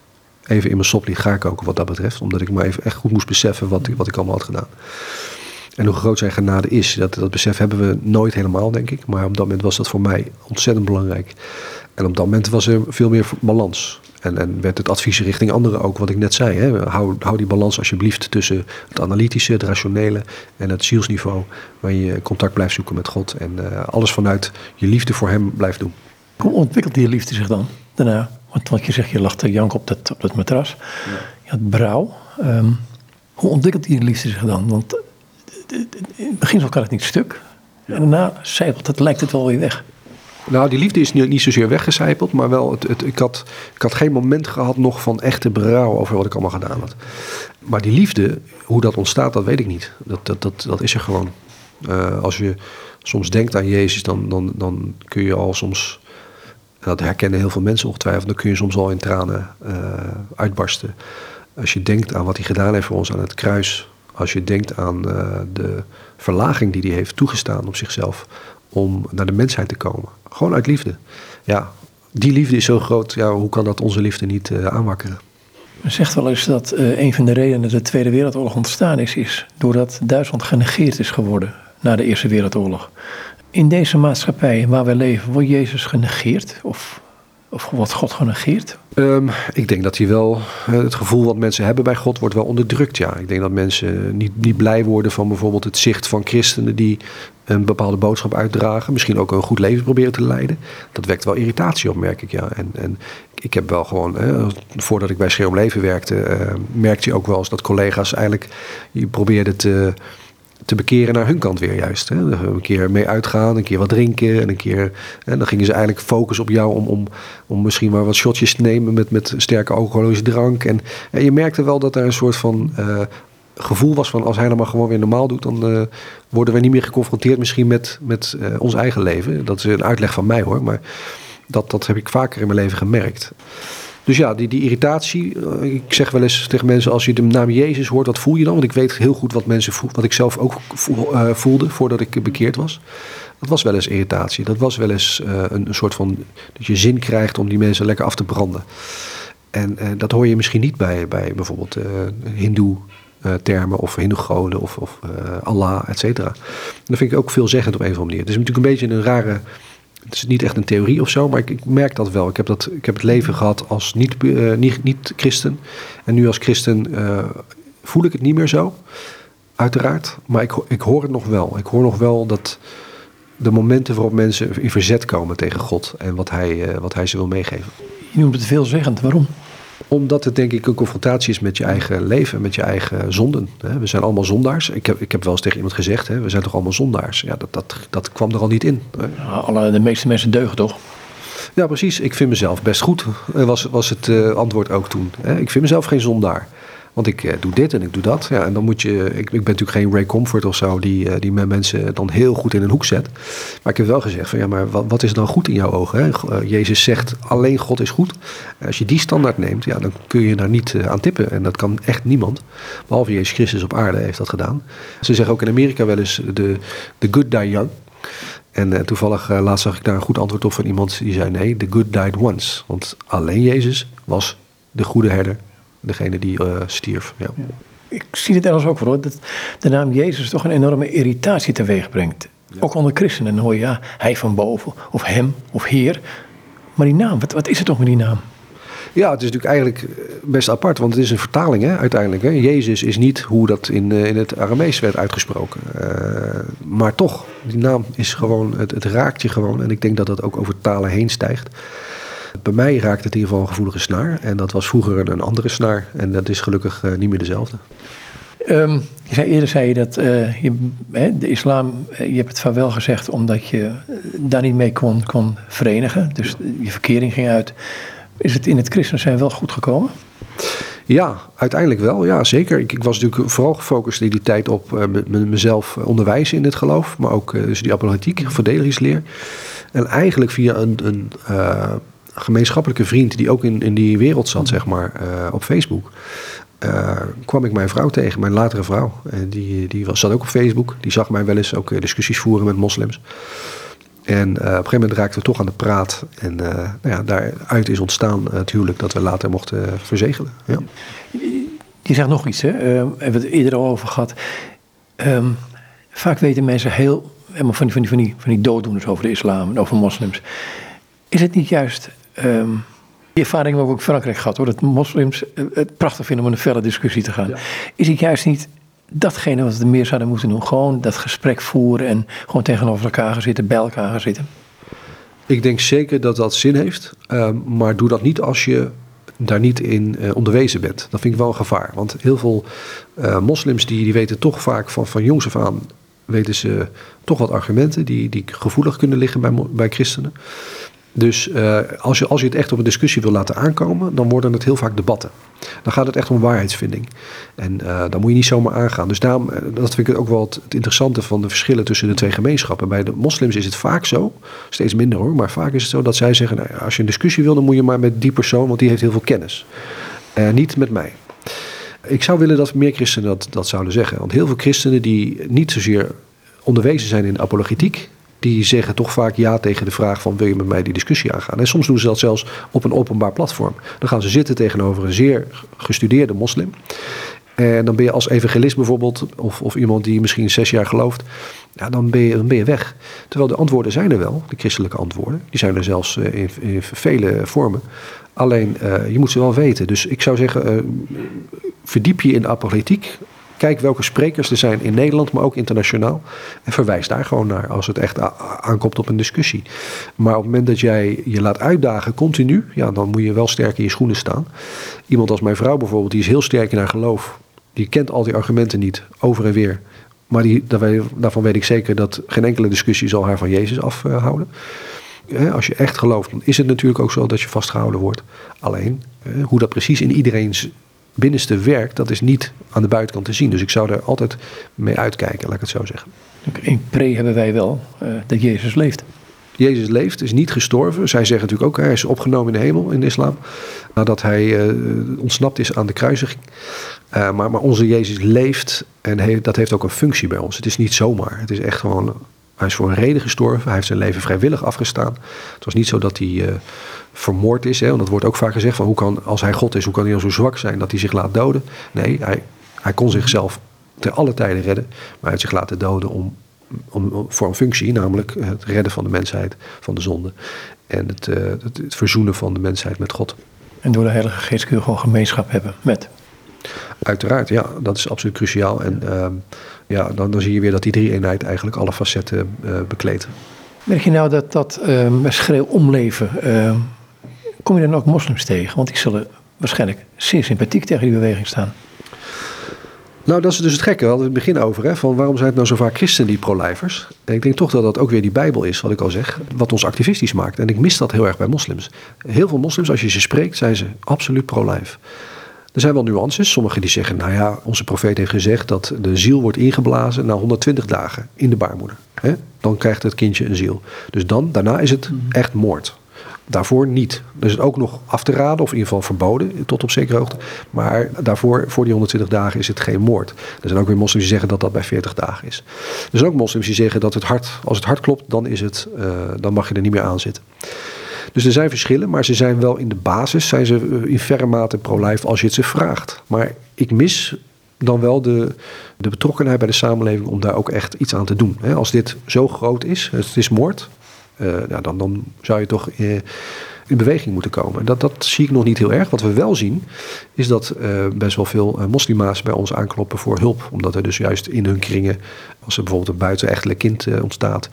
even in mijn sop liet gaar koken wat dat betreft. Omdat ik me even echt goed moest beseffen wat, wat ik allemaal had gedaan. En hoe groot zijn genade is, dat, dat besef hebben we nooit helemaal, denk ik. Maar op dat moment was dat voor mij ontzettend belangrijk. En op dat moment was er veel meer balans. En, en werd het advies richting anderen ook, wat ik net zei. Hè? Hou, hou die balans alsjeblieft tussen het analytische, het rationele en het zielsniveau. Waar je contact blijft zoeken met God. En uh, alles vanuit je liefde voor Hem blijft doen. Hoe ontwikkelt die liefde zich dan daarna? Want, want je zegt, je lag te jank op dat, op dat matras. Ja. Je had brouw. Um, hoe ontwikkelt die liefde zich dan? Want in het begin kan het niet stuk. En daarna zijpelt het, lijkt het wel weer weg. Nou, die liefde is niet, niet zozeer weggecijpeld, maar wel, het, het, ik, had, ik had geen moment gehad nog van echte berouw over wat ik allemaal gedaan had. Maar die liefde, hoe dat ontstaat, dat weet ik niet. Dat, dat, dat, dat is er gewoon. Uh, als je soms denkt aan Jezus, dan, dan, dan kun je al soms, dat herkennen heel veel mensen ongetwijfeld, dan kun je soms al in tranen uh, uitbarsten. Als je denkt aan wat hij gedaan heeft voor ons aan het kruis, als je denkt aan uh, de verlaging die hij heeft toegestaan op zichzelf om naar de mensheid te komen. Gewoon uit liefde. Ja, die liefde is zo groot. Ja, hoe kan dat onze liefde niet uh, aanwakkeren? Men zegt wel eens dat uh, een van de redenen dat de Tweede Wereldoorlog ontstaan is, is doordat Duitsland genegeerd is geworden na de Eerste Wereldoorlog. In deze maatschappij waar we leven, wordt Jezus genegeerd? Of of wordt God genegeerd? Um, ik denk dat hij wel, het gevoel wat mensen hebben bij God wordt wel onderdrukt. Ja. Ik denk dat mensen niet, niet blij worden van bijvoorbeeld het zicht van christenen die een bepaalde boodschap uitdragen. Misschien ook een goed leven proberen te leiden. Dat wekt wel irritatie op, merk ik. Ja. En, en ik heb wel gewoon, voordat ik bij Schreeuw Leven werkte, uh, merkte je ook wel eens dat collega's eigenlijk je probeerden te te bekeren naar hun kant weer juist. Hè. Een keer mee uitgaan, een keer wat drinken en een keer. En dan gingen ze eigenlijk focussen op jou om, om, om misschien maar wat shotjes te nemen met, met sterke alcoholische drank. En, en je merkte wel dat er een soort van uh, gevoel was van als hij dan maar gewoon weer normaal doet, dan uh, worden we niet meer geconfronteerd misschien met, met uh, ons eigen leven. Dat is een uitleg van mij hoor, maar dat, dat heb ik vaker in mijn leven gemerkt. Dus ja, die, die irritatie. Eh, ik zeg wel eens tegen mensen: als je de naam Jezus hoort, wat voel je dan? Want ik weet heel goed wat mensen voel, wat ik zelf ook eh, voelde voordat ik bekeerd was. Dat was wel eens irritatie. Dat was wel eens een, een, soort van. dat je zin krijgt om die mensen lekker af te branden. En dat hoor je misschien niet bij, bij bijvoorbeeld Hindoe-termen of Hindoe-goden of, of Allah, et cetera. Dat vind ik ook veelzeggend op een of andere manier. Het is natuurlijk een beetje een rare het is niet echt een theorie of zo, maar ik, ik, merk dat wel. Ik heb, dat, ik heb het leven gehad als niet-christen. Niet, niet christen en nu als christen voel ik het niet meer zo, uiteraard. Maar ik, ik hoor het nog wel. Ik hoor nog wel dat de momenten waarop mensen in verzet komen tegen God en wat hij, wat hij ze wil meegeven. Je noemt het veelzeggend. Waarom? Omdat het denk ik een confrontatie is met je eigen leven, met je eigen zonden. We zijn allemaal zondaars. Ik heb, ik heb wel eens tegen iemand gezegd, we zijn toch allemaal zondaars. Ja, dat, dat, dat kwam er al niet in. alle, de meeste mensen deugen toch? Ja, precies. Ik vind mezelf best goed, was, was het uh, antwoord ook toen. Ik vind mezelf geen zondaar. Want ik uh, doe dit en ik doe dat. Ja, en dan moet je. Ik, ik ben natuurlijk geen Ray Comfort of zo, die, uh, die mensen dan heel goed in een hoek zet. Maar ik heb wel gezegd: van ja, maar wat, wat is dan goed in jouw ogen? Hè? Uh, Jezus zegt: alleen God is goed. Als je die standaard neemt, ja, dan kun je daar niet aan tippen. En dat kan echt niemand. Behalve Jezus Christus op aarde heeft dat gedaan. Ze zeggen ook in Amerika wel eens: de, the good die young. En toevallig laatst zag ik daar een goed antwoord op van iemand die zei: nee, the good died once. Want alleen Jezus was de goede herder degene die uh, stierf. Ja. Ik zie het ergens ook voor dat de naam Jezus toch een enorme irritatie teweeg brengt. Ook onder christenen hoor je ja, hij van boven, of hem, of heer. Maar die naam, wat, wat is het toch met die naam? Ja, het is natuurlijk eigenlijk eh, best apart, want het is een vertaling hè, uiteindelijk. Hè. Jezus is niet hoe dat in, uh, in het Aramees werd uitgesproken. Uh, maar toch, die naam is gewoon, het, het raakt je gewoon. En ik denk dat dat ook over talen heen stijgt. Bij mij raakte het in ieder geval een gevoelige snaar. En dat was vroeger een andere snaar. En dat is gelukkig niet meer dezelfde. Um, je zei, eerder zei je dat uh, je, hè, de islam, je hebt het van wel gezegd omdat je daar niet mee kon, kon verenigen. Dus je verkering ging uit. Is het in het christen zijn wel goed gekomen? Ja, uiteindelijk wel. Ja, zeker. Ik, ik was natuurlijk vooral gefocust in die tijd op uh, mezelf onderwijzen in dit geloof. Maar ook uh, dus die apologetiek, verdedigingsleer. En eigenlijk via een, een uh, gemeenschappelijke vriend die ook in, in die wereld zat, zeg maar, op Facebook. kwam ik mijn vrouw tegen, mijn latere vrouw. En die, die was, zat ook op Facebook. Die zag mij wel eens ook discussies voeren met moslims. En uh, op een gegeven moment raakten we toch aan de praat. En uh, nou ja, daaruit is ontstaan natuurlijk dat we later mochten verzegelen. Ja. Je zegt nog iets, hè? Uh, hebben we het eerder al over gehad. Um, vaak weten mensen heel, van die, van, die, van, die, van die dooddoeners over de islam en over moslims. Is het niet juist, um, die ervaring hebben we ook in Frankrijk gehad hoor, dat moslims het prachtig vinden om een felle discussie te gaan. Ja. Is het juist niet datgene wat we meer zouden moeten doen. Gewoon dat gesprek voeren en gewoon tegenover elkaar gaan zitten, bij elkaar gaan zitten. Ik denk zeker dat dat zin heeft. Uh, maar doe dat niet als je daar niet in uh, onderwezen bent. Dat vind ik wel een gevaar. Want heel veel uh, moslims die, die weten toch vaak van, van jongs af aan... weten ze toch wat argumenten die, die gevoelig kunnen liggen bij, bij christenen. Dus uh, als, je, als je het echt op een discussie wil laten aankomen, dan worden het heel vaak debatten. Dan gaat het echt om waarheidsvinding. En uh, dan moet je niet zomaar aangaan. Dus daarom, eh, dat vind ik ook wel het, het, interessante van de verschillen tussen de twee gemeenschappen. Bij de moslims is het vaak zo, steeds minder hoor, maar vaak is het zo dat zij zeggen: nou, als je een discussie wil, dan moet je maar met die persoon, want die heeft heel veel kennis. Uh, niet met mij. Ik zou willen dat meer christenen dat, dat zouden zeggen. Want heel veel christenen die niet zozeer onderwezen zijn in apologetiek, die zeggen toch vaak ja tegen de vraag van wil je met mij die discussie aangaan. En soms doen ze dat zelfs op een openbaar platform. Dan gaan ze zitten tegenover een zeer gestudeerde moslim. En dan ben je als evangelist bijvoorbeeld, of, of iemand die misschien zes jaar gelooft, ja, dan, ben je, dan ben je weg. Terwijl de antwoorden zijn er wel, de christelijke antwoorden. Die zijn er zelfs eh, in, in vele vormen. Alleen, uh, je moet ze wel weten. Dus ik zou zeggen, uh, verdiep je in de apologetiek. Kijk welke sprekers er zijn in Nederland, maar ook internationaal. En verwijs daar gewoon naar als het echt aankomt op een discussie. Maar op het moment dat jij je laat uitdagen continu, ja, dan moet je wel sterk in je schoenen staan. Iemand als mijn vrouw bijvoorbeeld, die is heel sterk in haar geloof. Die kent al die argumenten niet, over en weer. Maar die, daarvan weet ik zeker dat geen enkele discussie zal haar van Jezus afhouden. Als je echt gelooft, dan is het natuurlijk ook zo dat je vastgehouden wordt. Alleen, hoe dat precies in iedereen's binnenste werk, dat is niet aan de buitenkant te zien. Dus ik zou er altijd mee uitkijken, laat ik het zo zeggen. In pre hebben wij wel uh, dat Jezus leeft. Jezus leeft, is niet gestorven. Zij zeggen natuurlijk ook, hij is opgenomen in de hemel in de islam. Nadat hij uh, ontsnapt is aan de kruisiging. Uh, maar, maar onze Jezus leeft en dat heeft ook een functie bij ons. Het is niet zomaar. Het is echt gewoon, hij is voor een reden gestorven. Hij heeft zijn leven vrijwillig afgestaan. Het was niet zo dat hij vermoord is. Hè, want dat wordt ook vaak gezegd van hoe kan, als hij God is, hoe kan hij dan zo zwak zijn dat hij zich laat doden? Nee, hij, hij kon zichzelf ter alle tijden redden, maar hij heeft zich laten doden om, om, voor een functie, namelijk het redden van de mensheid van de zonde en het, uh, het, het, verzoenen van de mensheid met God. En door de Heilige Geest kun je gewoon gemeenschap hebben met. Uiteraard, ja, dat is absoluut cruciaal. En uh, ja, dan, dan zie je weer dat die drie-eenheid eigenlijk alle facetten uh, bekleedt. Merk je nou dat dat uh, schreeuw omleven kom je dan ook moslims tegen? Want die zullen waarschijnlijk zeer sympathiek tegen die beweging staan. Nou, dat is dus het gekke. We hadden het begin over. Hè, van waarom zijn het nou zo vaak christenen die pro-lifers? En ik denk toch dat dat ook weer die Bijbel is, wat ik al zeg. Wat ons activistisch maakt. En ik mis dat heel erg bij moslims. Heel veel moslims, als je ze spreekt, zijn ze absoluut pro-life. Er zijn wel nuances. Sommigen die zeggen, nou ja, onze profeet heeft gezegd dat de ziel wordt ingeblazen na 120 dagen in de baarmoeder. Dan krijgt het kindje een ziel. Dus dan, daarna is het mhm. echt moord. Daarvoor niet. Dus het ook nog af te raden, of in ieder geval verboden, tot op zekere hoogte. Maar daarvoor, voor die 120 dagen, is het geen moord. Er zijn ook weer moslims die zeggen dat dat bij 40 dagen is. Er zijn ook moslims die zeggen dat het hart, als het hart klopt, dan, is het, uh, dan mag je er niet meer aan zitten. Dus er zijn verschillen, maar ze zijn wel in de basis, zijn ze eh, in verre mate pro-life als je het ze vraagt. Maar ik mis dan wel de, de betrokkenheid bij de samenleving om daar ook echt iets aan te doen. Als dit zo groot is, het is moord, uh, nou, dan, dan zou je toch uh, in beweging moeten komen. Dat, dat zie ik nog niet heel erg. Wat we wel zien, is dat uh, best wel veel moslima's bij ons aankloppen voor hulp. Omdat er dus juist in hun kringen, als er bijvoorbeeld een buitenechtelijk kind ontstaat,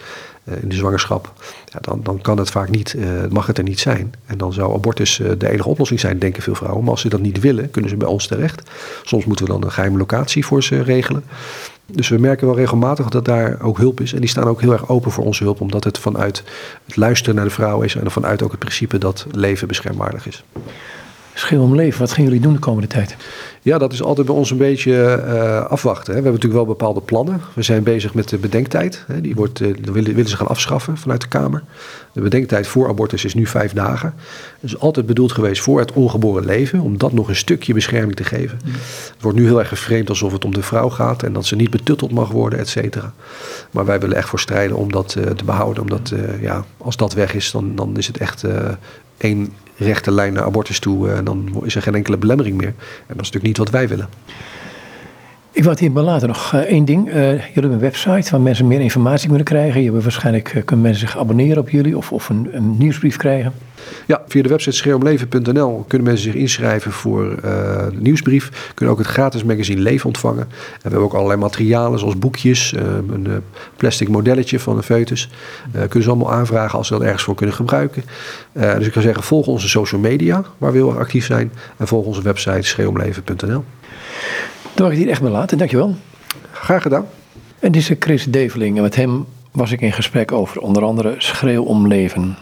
in de zwangerschap, ja, dan, dan kan het vaak niet, mag het er niet zijn. En dan zou abortus de enige oplossing zijn, denken veel vrouwen. Maar als ze dat niet willen, kunnen ze bij ons terecht. Soms moeten we dan een geheime locatie voor ze regelen. Dus we merken wel regelmatig dat daar ook hulp is. En die staan ook heel erg open voor onze hulp, omdat het vanuit het luisteren naar de vrouw is en vanuit ook het principe dat leven beschermwaardig is. Schil om leven, wat gaan jullie doen de komende tijd? Ja, dat is altijd bij ons een beetje uh, afwachten. Hè. We hebben natuurlijk wel bepaalde plannen. We zijn bezig met de bedenktijd. Hè. Die wordt, uh, willen, willen ze gaan afschaffen vanuit de Kamer. De bedenktijd voor abortus is nu vijf dagen. Dat is altijd bedoeld geweest voor het ongeboren leven. Om dat nog een stukje bescherming te geven. Mm. Het wordt nu heel erg geframed alsof het om de vrouw gaat. En dat ze niet betutteld mag worden, et cetera. Maar wij willen echt voor strijden om dat uh, te behouden. Omdat ja, als dat weg is, dan, dan is het echt één rechte lijn naar abortus toe. En dan is er geen enkele belemmering meer. En dat is natuurlijk niet wat wij willen. Ik wil het hier later nog uh, één ding. Uh, jullie hebben een website waar mensen meer informatie kunnen krijgen. Je waarschijnlijk uh, kunnen mensen zich abonneren op jullie of, of een, een nieuwsbrief krijgen. Ja, via de website schreeuwomleven.nl kunnen mensen zich inschrijven voor de nieuwsbrief. Kunnen ook het gratis magazine Leven ontvangen. En we hebben ook allerlei materialen zoals boekjes, een plastic modelletje van een foetus. kunnen ze allemaal aanvragen als ze dat ergens voor kunnen gebruiken. dus ik zou zeggen, volg onze social media waar we heel actief zijn. En volg onze website schreeuwomleven.nl. Dan mag ik hier echt bij laten. Dankjewel. Graag gedaan. En dit is Chris Develing. En met hem was ik in gesprek over onder andere Schreeuw om Leven.